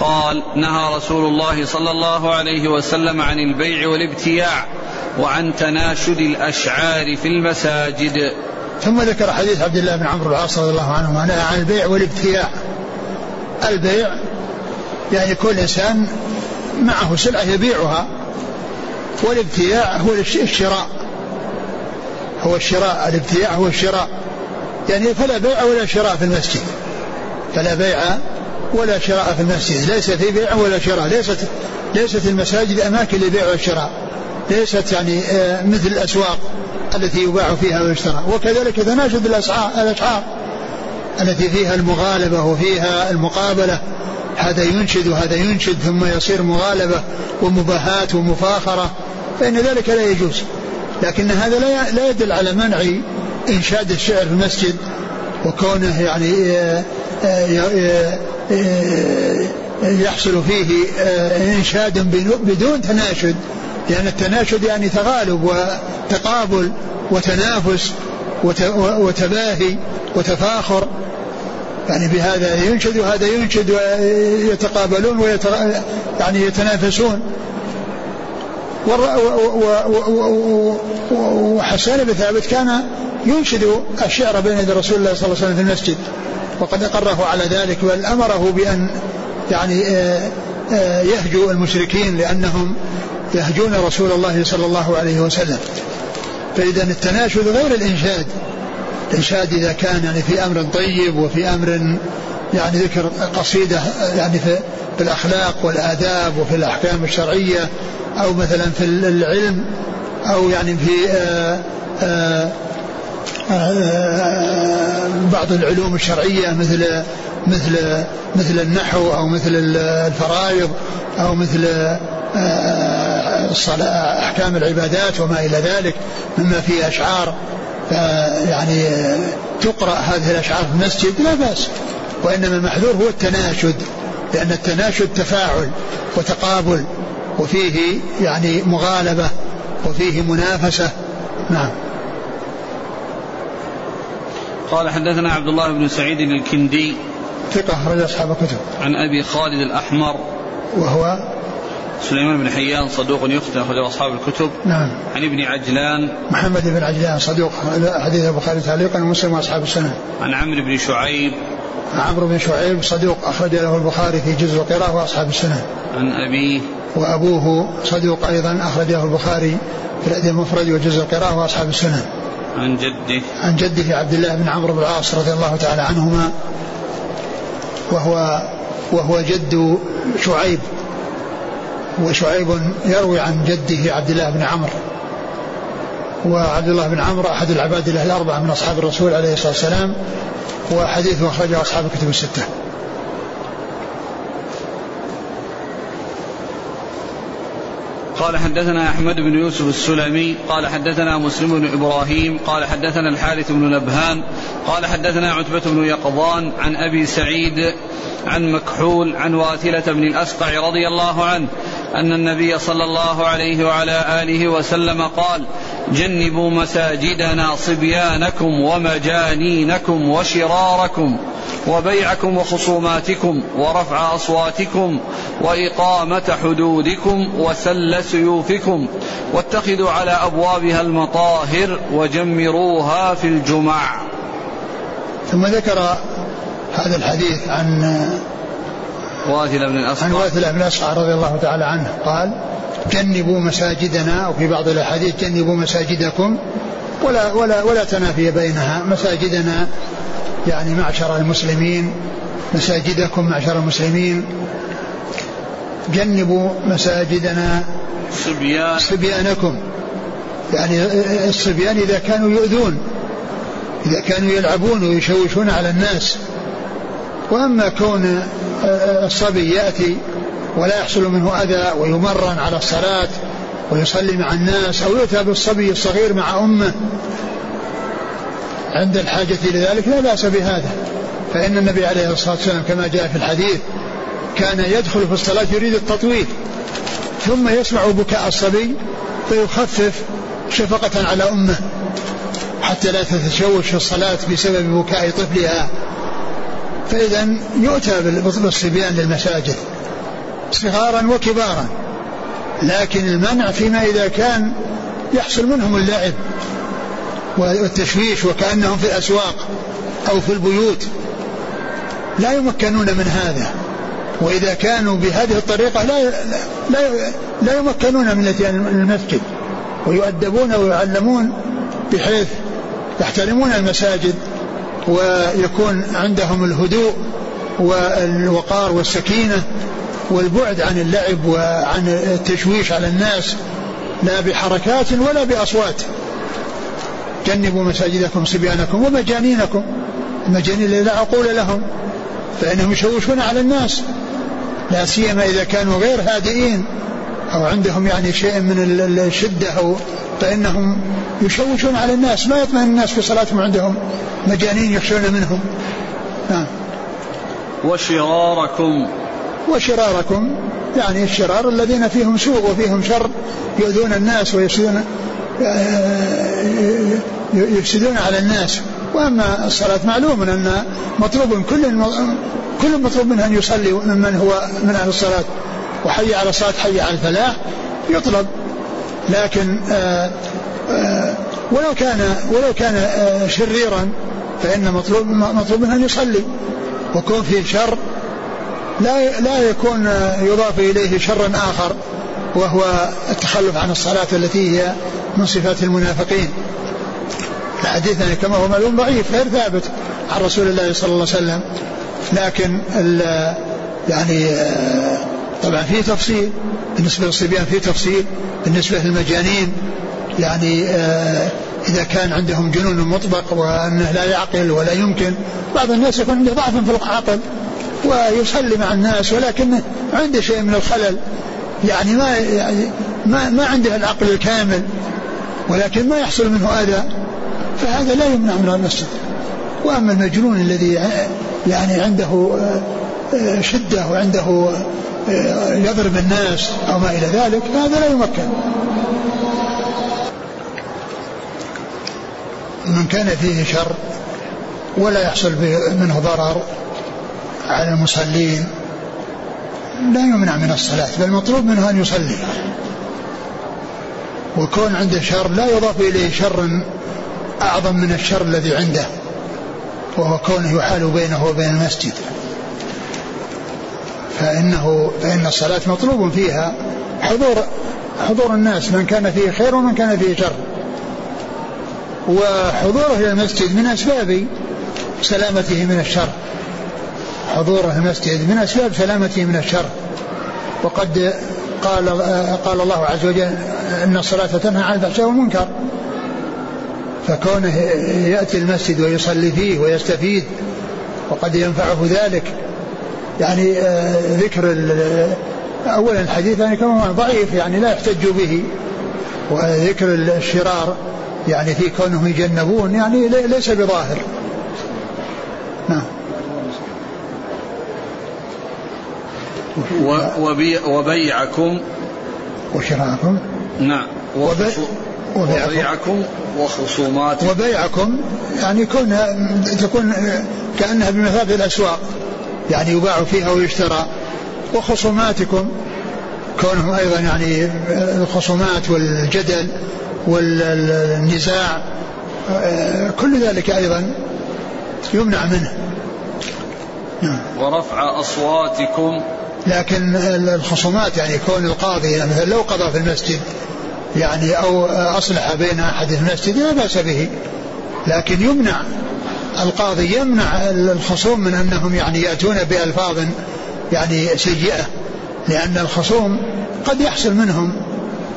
قال نهى رسول الله صلى الله عليه وسلم عن البيع والابتياع وعن تناشد الأشعار في المساجد. ثم ذكر حديث عبد الله بن عمرو العاص رضي الله عنه نهى عن البيع والابتياع. البيع يعني كل إنسان معه سلعة يبيعها. والابتياع هو الشراء. هو الشراء الابتياع هو الشراء. يعني فلا بيع ولا شراء في المسجد. فلا بيع ولا شراء في المسجد. ليس في بيع ولا شراء. ليست ليست المساجد أماكن للبيع والشراء ليست يعني آه، مثل الأسواق التي يباع فيها ويشترى. وكذلك تناشد الأسعار الأشعار التي فيها المغالبة وفيها المقابلة. هذا ينشد وهذا ينشد ثم يصير مغالبة ومباهاة ومفاخرة. فإن ذلك لا يجوز. لكن هذا لا يدل على منع إنشاد الشعر في المسجد وكونه يعني آه، آه، آه، يحصل فيه إنشاد بدون تناشد. لأن التناشد يعني تغالب وتقابل وتنافس وتباهي وتفاخر. يعني بهذا ينشد وهذا ينشد ويتقابلون ويتر... يعني يتنافسون. وحسان بن ثابت كان ينشد الشعر بين يدي رسول الله صلى الله عليه وسلم في المسجد وقد أقره على ذلك بل أمره بأن يعني آه، آه، يهجو المشركين لأنهم يهجون رسول الله صلى الله عليه وسلم. فإذا التناشد غير الإنشاد الإنشاد إذا كان يعني في أمر طيب وفي أمر يعني ذكر قصيدة يعني في, في الأخلاق والآداب وفي الأحكام الشرعية أو مثلا في العلم أو يعني في آه، آه، آه، بعض العلوم الشرعية مثل مثل مثل النحو أو مثل الفرائض أو مثل أحكام العبادات وما إلى ذلك مما فيه أشعار. يعني تقرأ هذه الأشعار في المسجد لا بأس. وإنما المحذور هو التناشد لأن التناشد تفاعل وتقابل وفيه يعني مغالبة وفيه منافسة. نعم. قال حدثنا عبد الله بن سعيد الكندي ثقة أخرج أصحاب الكتب. عن أبي خالد الأحمر. وهو سليمان بن حيان صدوق يخطئ أخرجه أصحاب الكتب. نعم. عن ابن عجلان. محمد بن عجلان صدوق حديث البخاري تعليقا ومسلم وأصحاب السنة. عن عمرو بن شعيب. عمرو بن شعيب صدوق أخرج له البخاري في جزء القراءة وأصحاب السنة. عن أبيه. وأبوه صدوق أيضا أخرج له البخاري في الأدب المفرد وجزء القراءة وأصحاب السنة. عن جده. عن جده عبد الله بن عمرو بن العاص رضي الله تعالى عنهما وهو وهو جد شعيب وشعيب يروي عن جده عبد الله بن عمرو. وعبد الله بن عمرو أحد العباد الله الأربعة من أصحاب الرسول عليه الصلاة والسلام وحديثه أخرجه أصحاب الكتب الستة. قال حدثنا أحمد بن يوسف السلمي قال حدثنا مسلم بن إبراهيم قال حدثنا الحارث بن نبهان قال حدثنا عتبة بن يقظان عن أبي سعيد عن مكحول عن واثلة بن الأسقع رضي الله عنه أن النبي صلى الله عليه وعلى آله وسلم قال جنبوا مساجدنا صبيانكم ومجانينكم وشراركم وبيعكم وخصوماتكم ورفع أصواتكم وإقامة حدودكم وسل سيوفكم واتخذوا على أبوابها المطاهر وجمروها في الجمع. ثم ذكر هذا الحديث عن واثل بن الأصقع عن واثل بن الأصقع رضي الله تعالى عنه. قال جنبوا مساجدنا وفي بعض الأحاديث جنبوا مساجدكم ولا ولا ولا تنافي بينها. مساجدنا يعني معشر المسلمين مساجدكم معشر المسلمين. جنبوا مساجدنا صبيان. صبيانكم. يعني الصبيان إذا كانوا يؤذون إذا كانوا يلعبون ويشوشون على الناس. وأما كون الصبي يأتي ولا يحصل منه أذى ويمرن على الصلاة ويصلي مع الناس أو يؤتى بالصبي الصغير مع أمه. عند الحاجة لذلك لا بأس بهذا. فإن النبي عليه الصلاة والسلام كما جاء في الحديث كان يدخل في الصلاة يريد التطويل. ثم يسمع بكاء الصبي فيخفف شفقة على أمه حتى لا تتشوش في الصلاة بسبب بكاء طفلها. فإذا يؤتى بالصبيان للمساجد. صغارا وكبارا. لكن المنع فيما إذا كان يحصل منهم اللعب والتشويش وكأنهم في الأسواق أو في البيوت لا يمكنون من هذا. وإذا كانوا بهذه الطريقة لا لا لا يمكنون من الاتيان المسجد. ويؤدبون ويعلمون بحيث يحترمون المساجد ويكون عندهم الهدوء والوقار والسكينة والبعد عن اللعب وعن التشويش على الناس لا بحركات ولا بأصوات. جنبوا مساجدكم صبيانكم ومجانينكم. المجانين لا عقول لهم فإنهم يشوشون على الناس. لا سيما إذا كانوا غير هادئين أو عندهم يعني شيء من الشدة أو فإنهم يشوشون على الناس. ما يطمئن الناس في صلاتهم عندهم مجانين يخشون منهم. نعم. وشراركم. وشراركم يعني الشرار الذين فيهم سوء وفيهم شر يؤذون الناس ويفسدون يفسدون على الناس. وأما الصلاة معلوم أن مطلوب كل كل مطلوب منه أن يصلي ممن هو من أهل الصلاة. وحي على الصلاة حي على الفلاح يطلب. لكن آآ آآ ولو كان ولو كان شريرا فإن مطلوب مطلوب منه أن يصلي. وكون فيه شر لا لا يكون يضاف إليه شر آخر وهو التخلف عن الصلاة التي هي من صفات المنافقين. الحديث يعني كما هو معلوم ضعيف غير ثابت عن رسول الله صلى الله عليه وسلم. لكن يعني طبعا في تفصيل بالنسبة للصبيان في تفصيل بالنسبة للمجانين يعني إذا كان عندهم جنون مطبق وأنه لا يعقل ولا يمكن بعض الناس يكون عنده ضعف في العقل. ويصلي مع الناس ولكنه عنده شيء من الخلل. يعني ما يعني ما ما عنده العقل الكامل ولكن ما يحصل منه أذى فهذا لا يمنع من المسجد. وأما المجنون الذي يعني عنده شدة وعنده يضرب الناس أو ما إلى ذلك فهذا لا يمكن. من كان فيه شر ولا يحصل منه ضرر على المصلين لا يمنع من الصلاة بل مطلوب منه أن يصلي. وكون عنده شر لا يضاف إليه شر أعظم من الشر الذي عنده وهو كونه يحال بينه وبين المسجد. فإنه فإن الصلاة مطلوب فيها حضور حضور الناس من كان فيه خير ومن كان فيه شر. وحضوره إلى المسجد من أسباب سلامته من الشر. حضوره المسجد من أسباب سلامته من الشر. وقد قال قال الله عز وجل إن الصلاة تنهى عن الفحشاء والمنكر. فكونه يأتي المسجد ويصلي فيه ويستفيد وقد ينفعه ذلك. يعني ذكر اولا الحديث يعني كما هو ضعيف يعني لا يحتج به. وذكر الشرار يعني في كونهم يجنبون يعني ليس بظاهر. وبيعكم. وشراءكم نعم. وبيعكم. وخصوماتكم. وبيعكم يعني كون تكون كأنها بمثابة الأسواق. يعني يباع فيها ويشترى. وخصوماتكم كونهم أيضا يعني الخصومات والجدل والنزاع كل ذلك أيضا يمنع منه. نعم. ورفع أصواتكم لكن الخصومات يعني كون القاضي يعني مثلا لو قضى في المسجد يعني أو أصلح بين أحد في المسجد لا بأس به. لكن يمنع القاضي يمنع الخصوم من أنهم يعني يأتون بألفاظ يعني سيئة لأن الخصوم قد يحصل منهم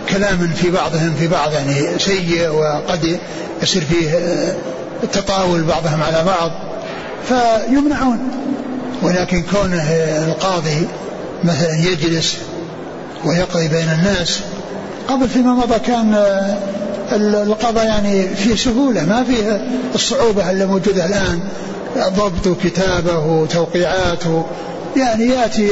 كلام في بعضهم في بعض يعني سيء وقد يصير فيه تطاول بعضهم على بعض فيمنعون. ولكن كونه القاضي مثلا يجلس ويقضي بين الناس قبل فيما مضى كان القضاء يعني فيه سهولة ما فيه الصعوبة اللي موجودة الآن. ضبط وكتابة وتوقيعات يعني يأتي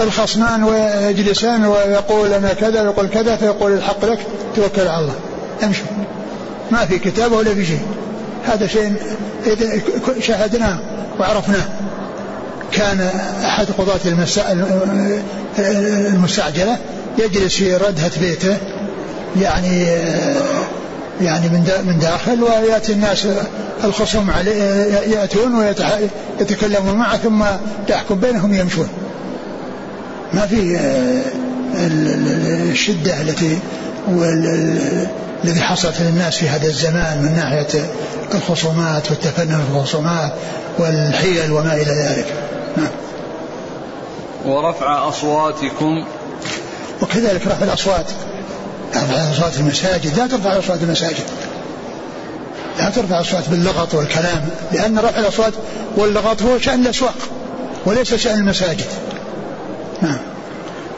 الخصمان ويجلسان ويقول أنا كذا ويقول كذا فيقول الحق لك توكل على الله. امشوا ما في كتابه ولا في شيء. هذا شيء شاهدناه وعرفناه. كان أحد قضاة المستعجلة يجلس في ردهة بيته يعني يعني من من داخل ويأتي الناس الخصوم عليه يأتون ويتكلمون معه ثم يحكم بينهم يمشون. ما في آه، الشدة التي الذي حصلت للناس في هذا الزمان من ناحية الخصومات والتفنن في الخصومات والحيل وما إلى ذلك. نعم. ورفع أصواتكم. وكذلك رفع الأصوات. ترفع الأصوات في المساجد. لا ترفع في المساجد. لا ترفع الأصوات باللغط والكلام لأن رفع الأصوات واللغط هو شأن الأسواق وليس شأن المساجد. نعم.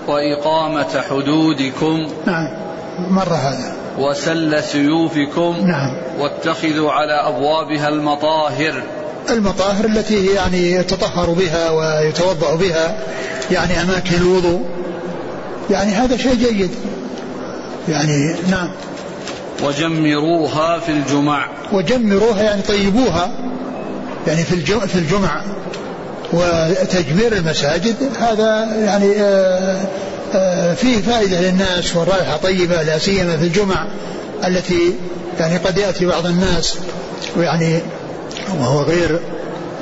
وإقامة حدودكم. نعم. مر هذا. وسل سيوفكم نعم. واتخذوا على أبوابها المطاهر. المطاهر التي يعني يتطهر بها ويتوضأ بها يعني أماكن الوضوء. يعني هذا شيء جيد. يعني نعم. وجمروها في الجمع. وجمروها يعني طيبوها يعني في في الجمع. وتجمير المساجد هذا يعني آه، فيه فائدة للناس والرائحة طيبة لا سيما في الجمع التي يعني قد يأتي بعض الناس ويعني وهو غير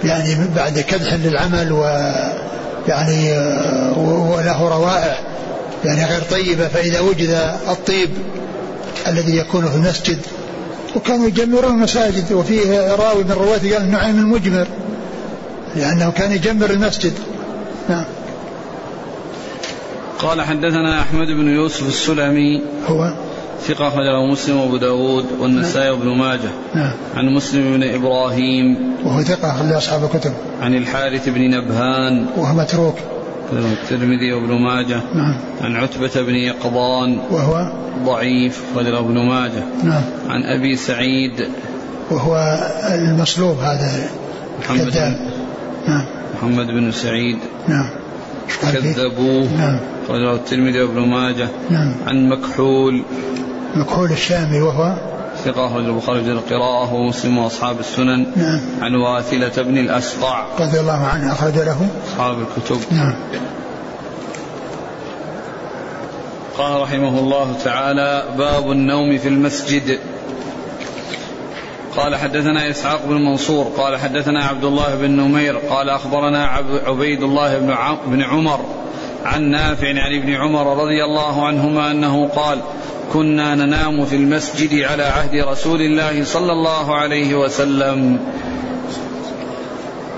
يعني بعد كدح للعمل ويعني آه، وله روائح يعني غير طيبة فإذا وجد الطيب الذي يكون في المسجد وكانوا يجمرون المساجد وفيه راوي من رواته قال نعيم المجمر لأنه كان يجمر المسجد. نعم. قال حدثنا أحمد بن يوسف السلمي. هو؟ ثقة أخرجه مسلم وأبو داود والنسائي وابن ماجه. نعم. عن مسلم بن إبراهيم. وهو ثقة أخرج أصحاب الكتب. عن الحارث بن نبهان. وهو متروك. الترمذي وابن ماجه. نعم. عن عتبة بن يقظان. وهو؟ ضعيف أخرجه ابن ماجه. نعم. عن أبي سعيد. وهو المصلوب هذا. محمد نعم. محمد بن سعيد. نعم. كذبوه. نعم. أخرجه الترمذي وابن ماجه. نعم. عن مكحول. مكحول الشامي وهو؟ ثقة أخرج البخاري في القراءة ومسلم وأصحاب السنن. نعم. عن واثلة بن الأسقع. رضي الله عنه أخرج له. أصحاب الكتب. نعم. قال رحمه الله تعالى باب النوم في المسجد. قال حدثنا إسحاق بن منصور قال حدثنا عبد الله بن نمير قال أخبرنا عبيد الله بن عمر عن نافع عن ابن عمر رضي الله عنهما أنه قال كنا ننام في المسجد على عهد رسول الله صلى الله عليه وسلم.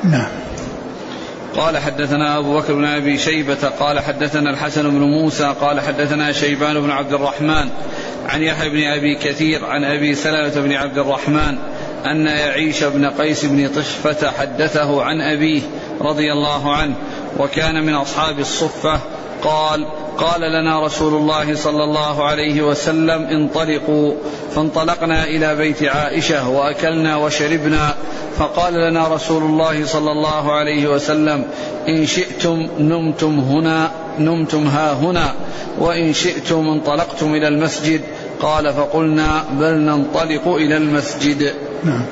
نعم. قال حدثنا أبو بكر بن أبي شيبة قال حدثنا الحسن بن موسى قال حدثنا شيبان بن عبد الرحمن عن يحيى بن أبي كثير عن أبي سلمة بن عبد الرحمن أن يعيش بن قيس بن طشفة حدثه عن أبيه رضي الله عنه وكان من أصحاب الصفة. قال قال لنا رسول الله صلى الله عليه وسلم انطلقوا. فانطلقنا إلى بيت عائشة وأكلنا وشربنا. فقال لنا رسول الله صلى الله عليه وسلم إن شئتم نمتم هنا نمتم ها هنا وإن شئتم انطلقتم إلى المسجد. قال فقلنا بل ننطلق إلى المسجد. نعم.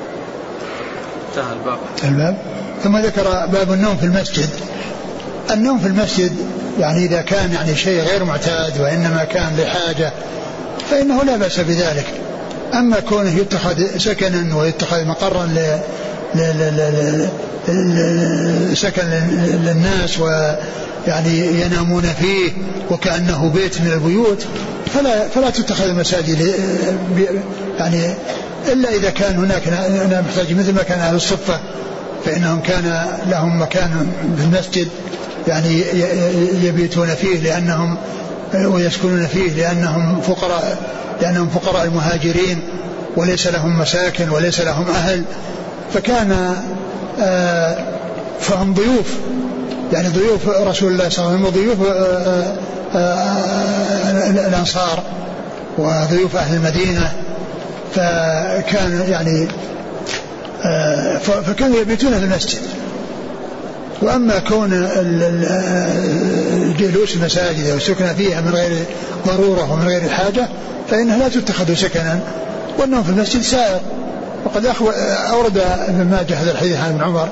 انتهى الباب. الباب. ثم ذكر باب النوم في المسجد. النوم في المسجد يعني إذا كان يعني شيء غير معتاد وإنما كان لحاجة فإنه لا بأس بذلك. أما كونه يتخذ سكنا ويتخذ مقرا سكن للناس ويعني ينامون فيه وكأنه بيت من البيوت فلا فلا تتخذ المساجد يعني إلا إذا كان هناك محتاج مثل ما كان أهل الصفة فإنهم كان لهم مكان في المسجد يعني يبيتون فيه لأنهم ويسكنون فيه لأنهم فقراء لأنهم فقراء المهاجرين وليس لهم مساكن وليس لهم أهل فكان آه، فهم ضيوف. يعني ضيوف رسول الله صلى الله عليه وسلم وضيوف آه، آه، الأنصار وضيوف أهل المدينة فكان يعني فكانوا يبيتون في المسجد وأما كون الجلوس المساجد أو السكن فيها من غير ضرورة ومن غير حاجة فإنها لا تتخذ سكنا والنوم في المسجد سائر وقد أورد ابن ماجه هذا الحديث عن ابن عمر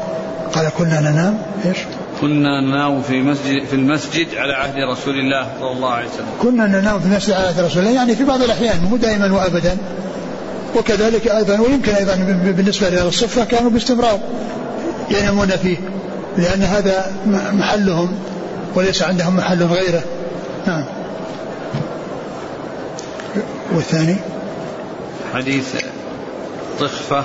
قال كنا ننام إيش؟ كنا ننام في مسجد في المسجد على عهد رسول الله صلى الله عليه وسلم. كنا ننام في المسجد على عهد رسول الله يعني في بعض الأحيان مو دائما وابدا. وكذلك أيضا ويمكن أيضا بالنسبة لأهل الصفة كانوا باستمرار ينامون فيه لأن هذا محلهم وليس عندهم محل غيره. نعم. والثاني حديث طخفة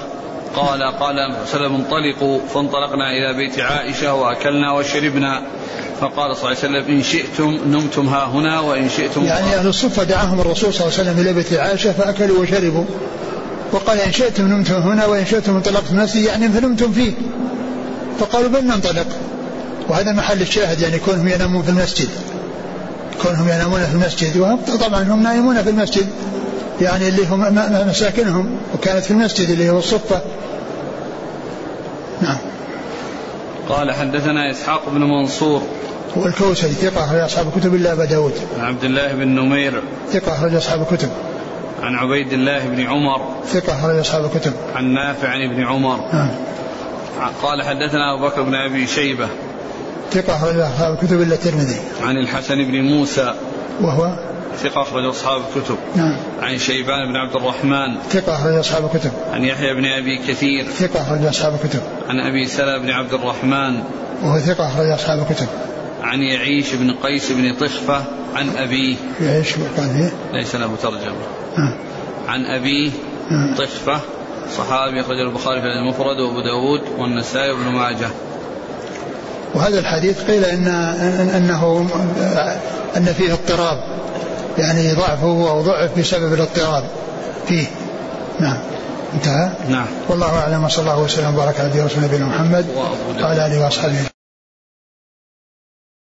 قال قال وسلم انطلقوا فانطلقنا إلى بيت عائشة وأكلنا وشربنا. فقال صلى الله عليه وسلم إن شئتم نمتم ها هنا وإن شئتم يعني أهل الصفة دعاهم الرسول صلى الله عليه وسلم إلى بيت عائشة فأكلوا وشربوا. وقال إن شئتم نمتم هنا وإن شئتم انطلقتم. نفسي يعني فنمتم فيه. فقالوا بل ننطلق. وهذا محل الشاهد يعني كونهم ينامون في المسجد. كونهم ينامون في المسجد. وطبعا هم نائمون في المسجد. يعني اللي هم مساكنهم وكانت في المسجد اللي هو الصفة. نعم. قال حدثنا إسحاق بن منصور. هو الكوسري ثقة أخرج أصحاب الكتب إلا أبا داود. عن عبد الله بن نمير. ثقة أخرج أصحاب الكتب. عن عبيد الله بن عمر. ثقة أخرج أصحاب الكتب. عن نافع عن ابن عمر. نعم. قال حدثنا أبو بكر بن أبي شيبة. ثقة أخرج أصحاب الكتب إلا الترمذي. عن الحسن بن موسى. وهو ثقة أخرج أصحاب الكتب. نعم. عن شيبان بن عبد الرحمن. ثقة أخرج أصحاب الكتب. عن يحيى بن أبي كثير. ثقة أخرج أصحاب الكتب. عن أبي سلمة بن عبد الرحمن. وهو ثقة أخرج أصحاب الكتب. عن يعيش بن قيس بن طخفة. عن أبيه يعيش قال ليس له ترجمة. نعم. عن أبيه نعم. طخفة. صحابي أخرج البخاري في المفرد وأبو داود والنسائي وابن ماجه. وهذا الحديث قيل إن أنه أن فيه اضطراب. يعني ضعفه أو ضعف بسبب الاضطراب فيه. نعم. انتهى؟ نعم. والله أعلم. وصلى الله وسلم وبارك على نبينا محمد وعلى آله وأصحابه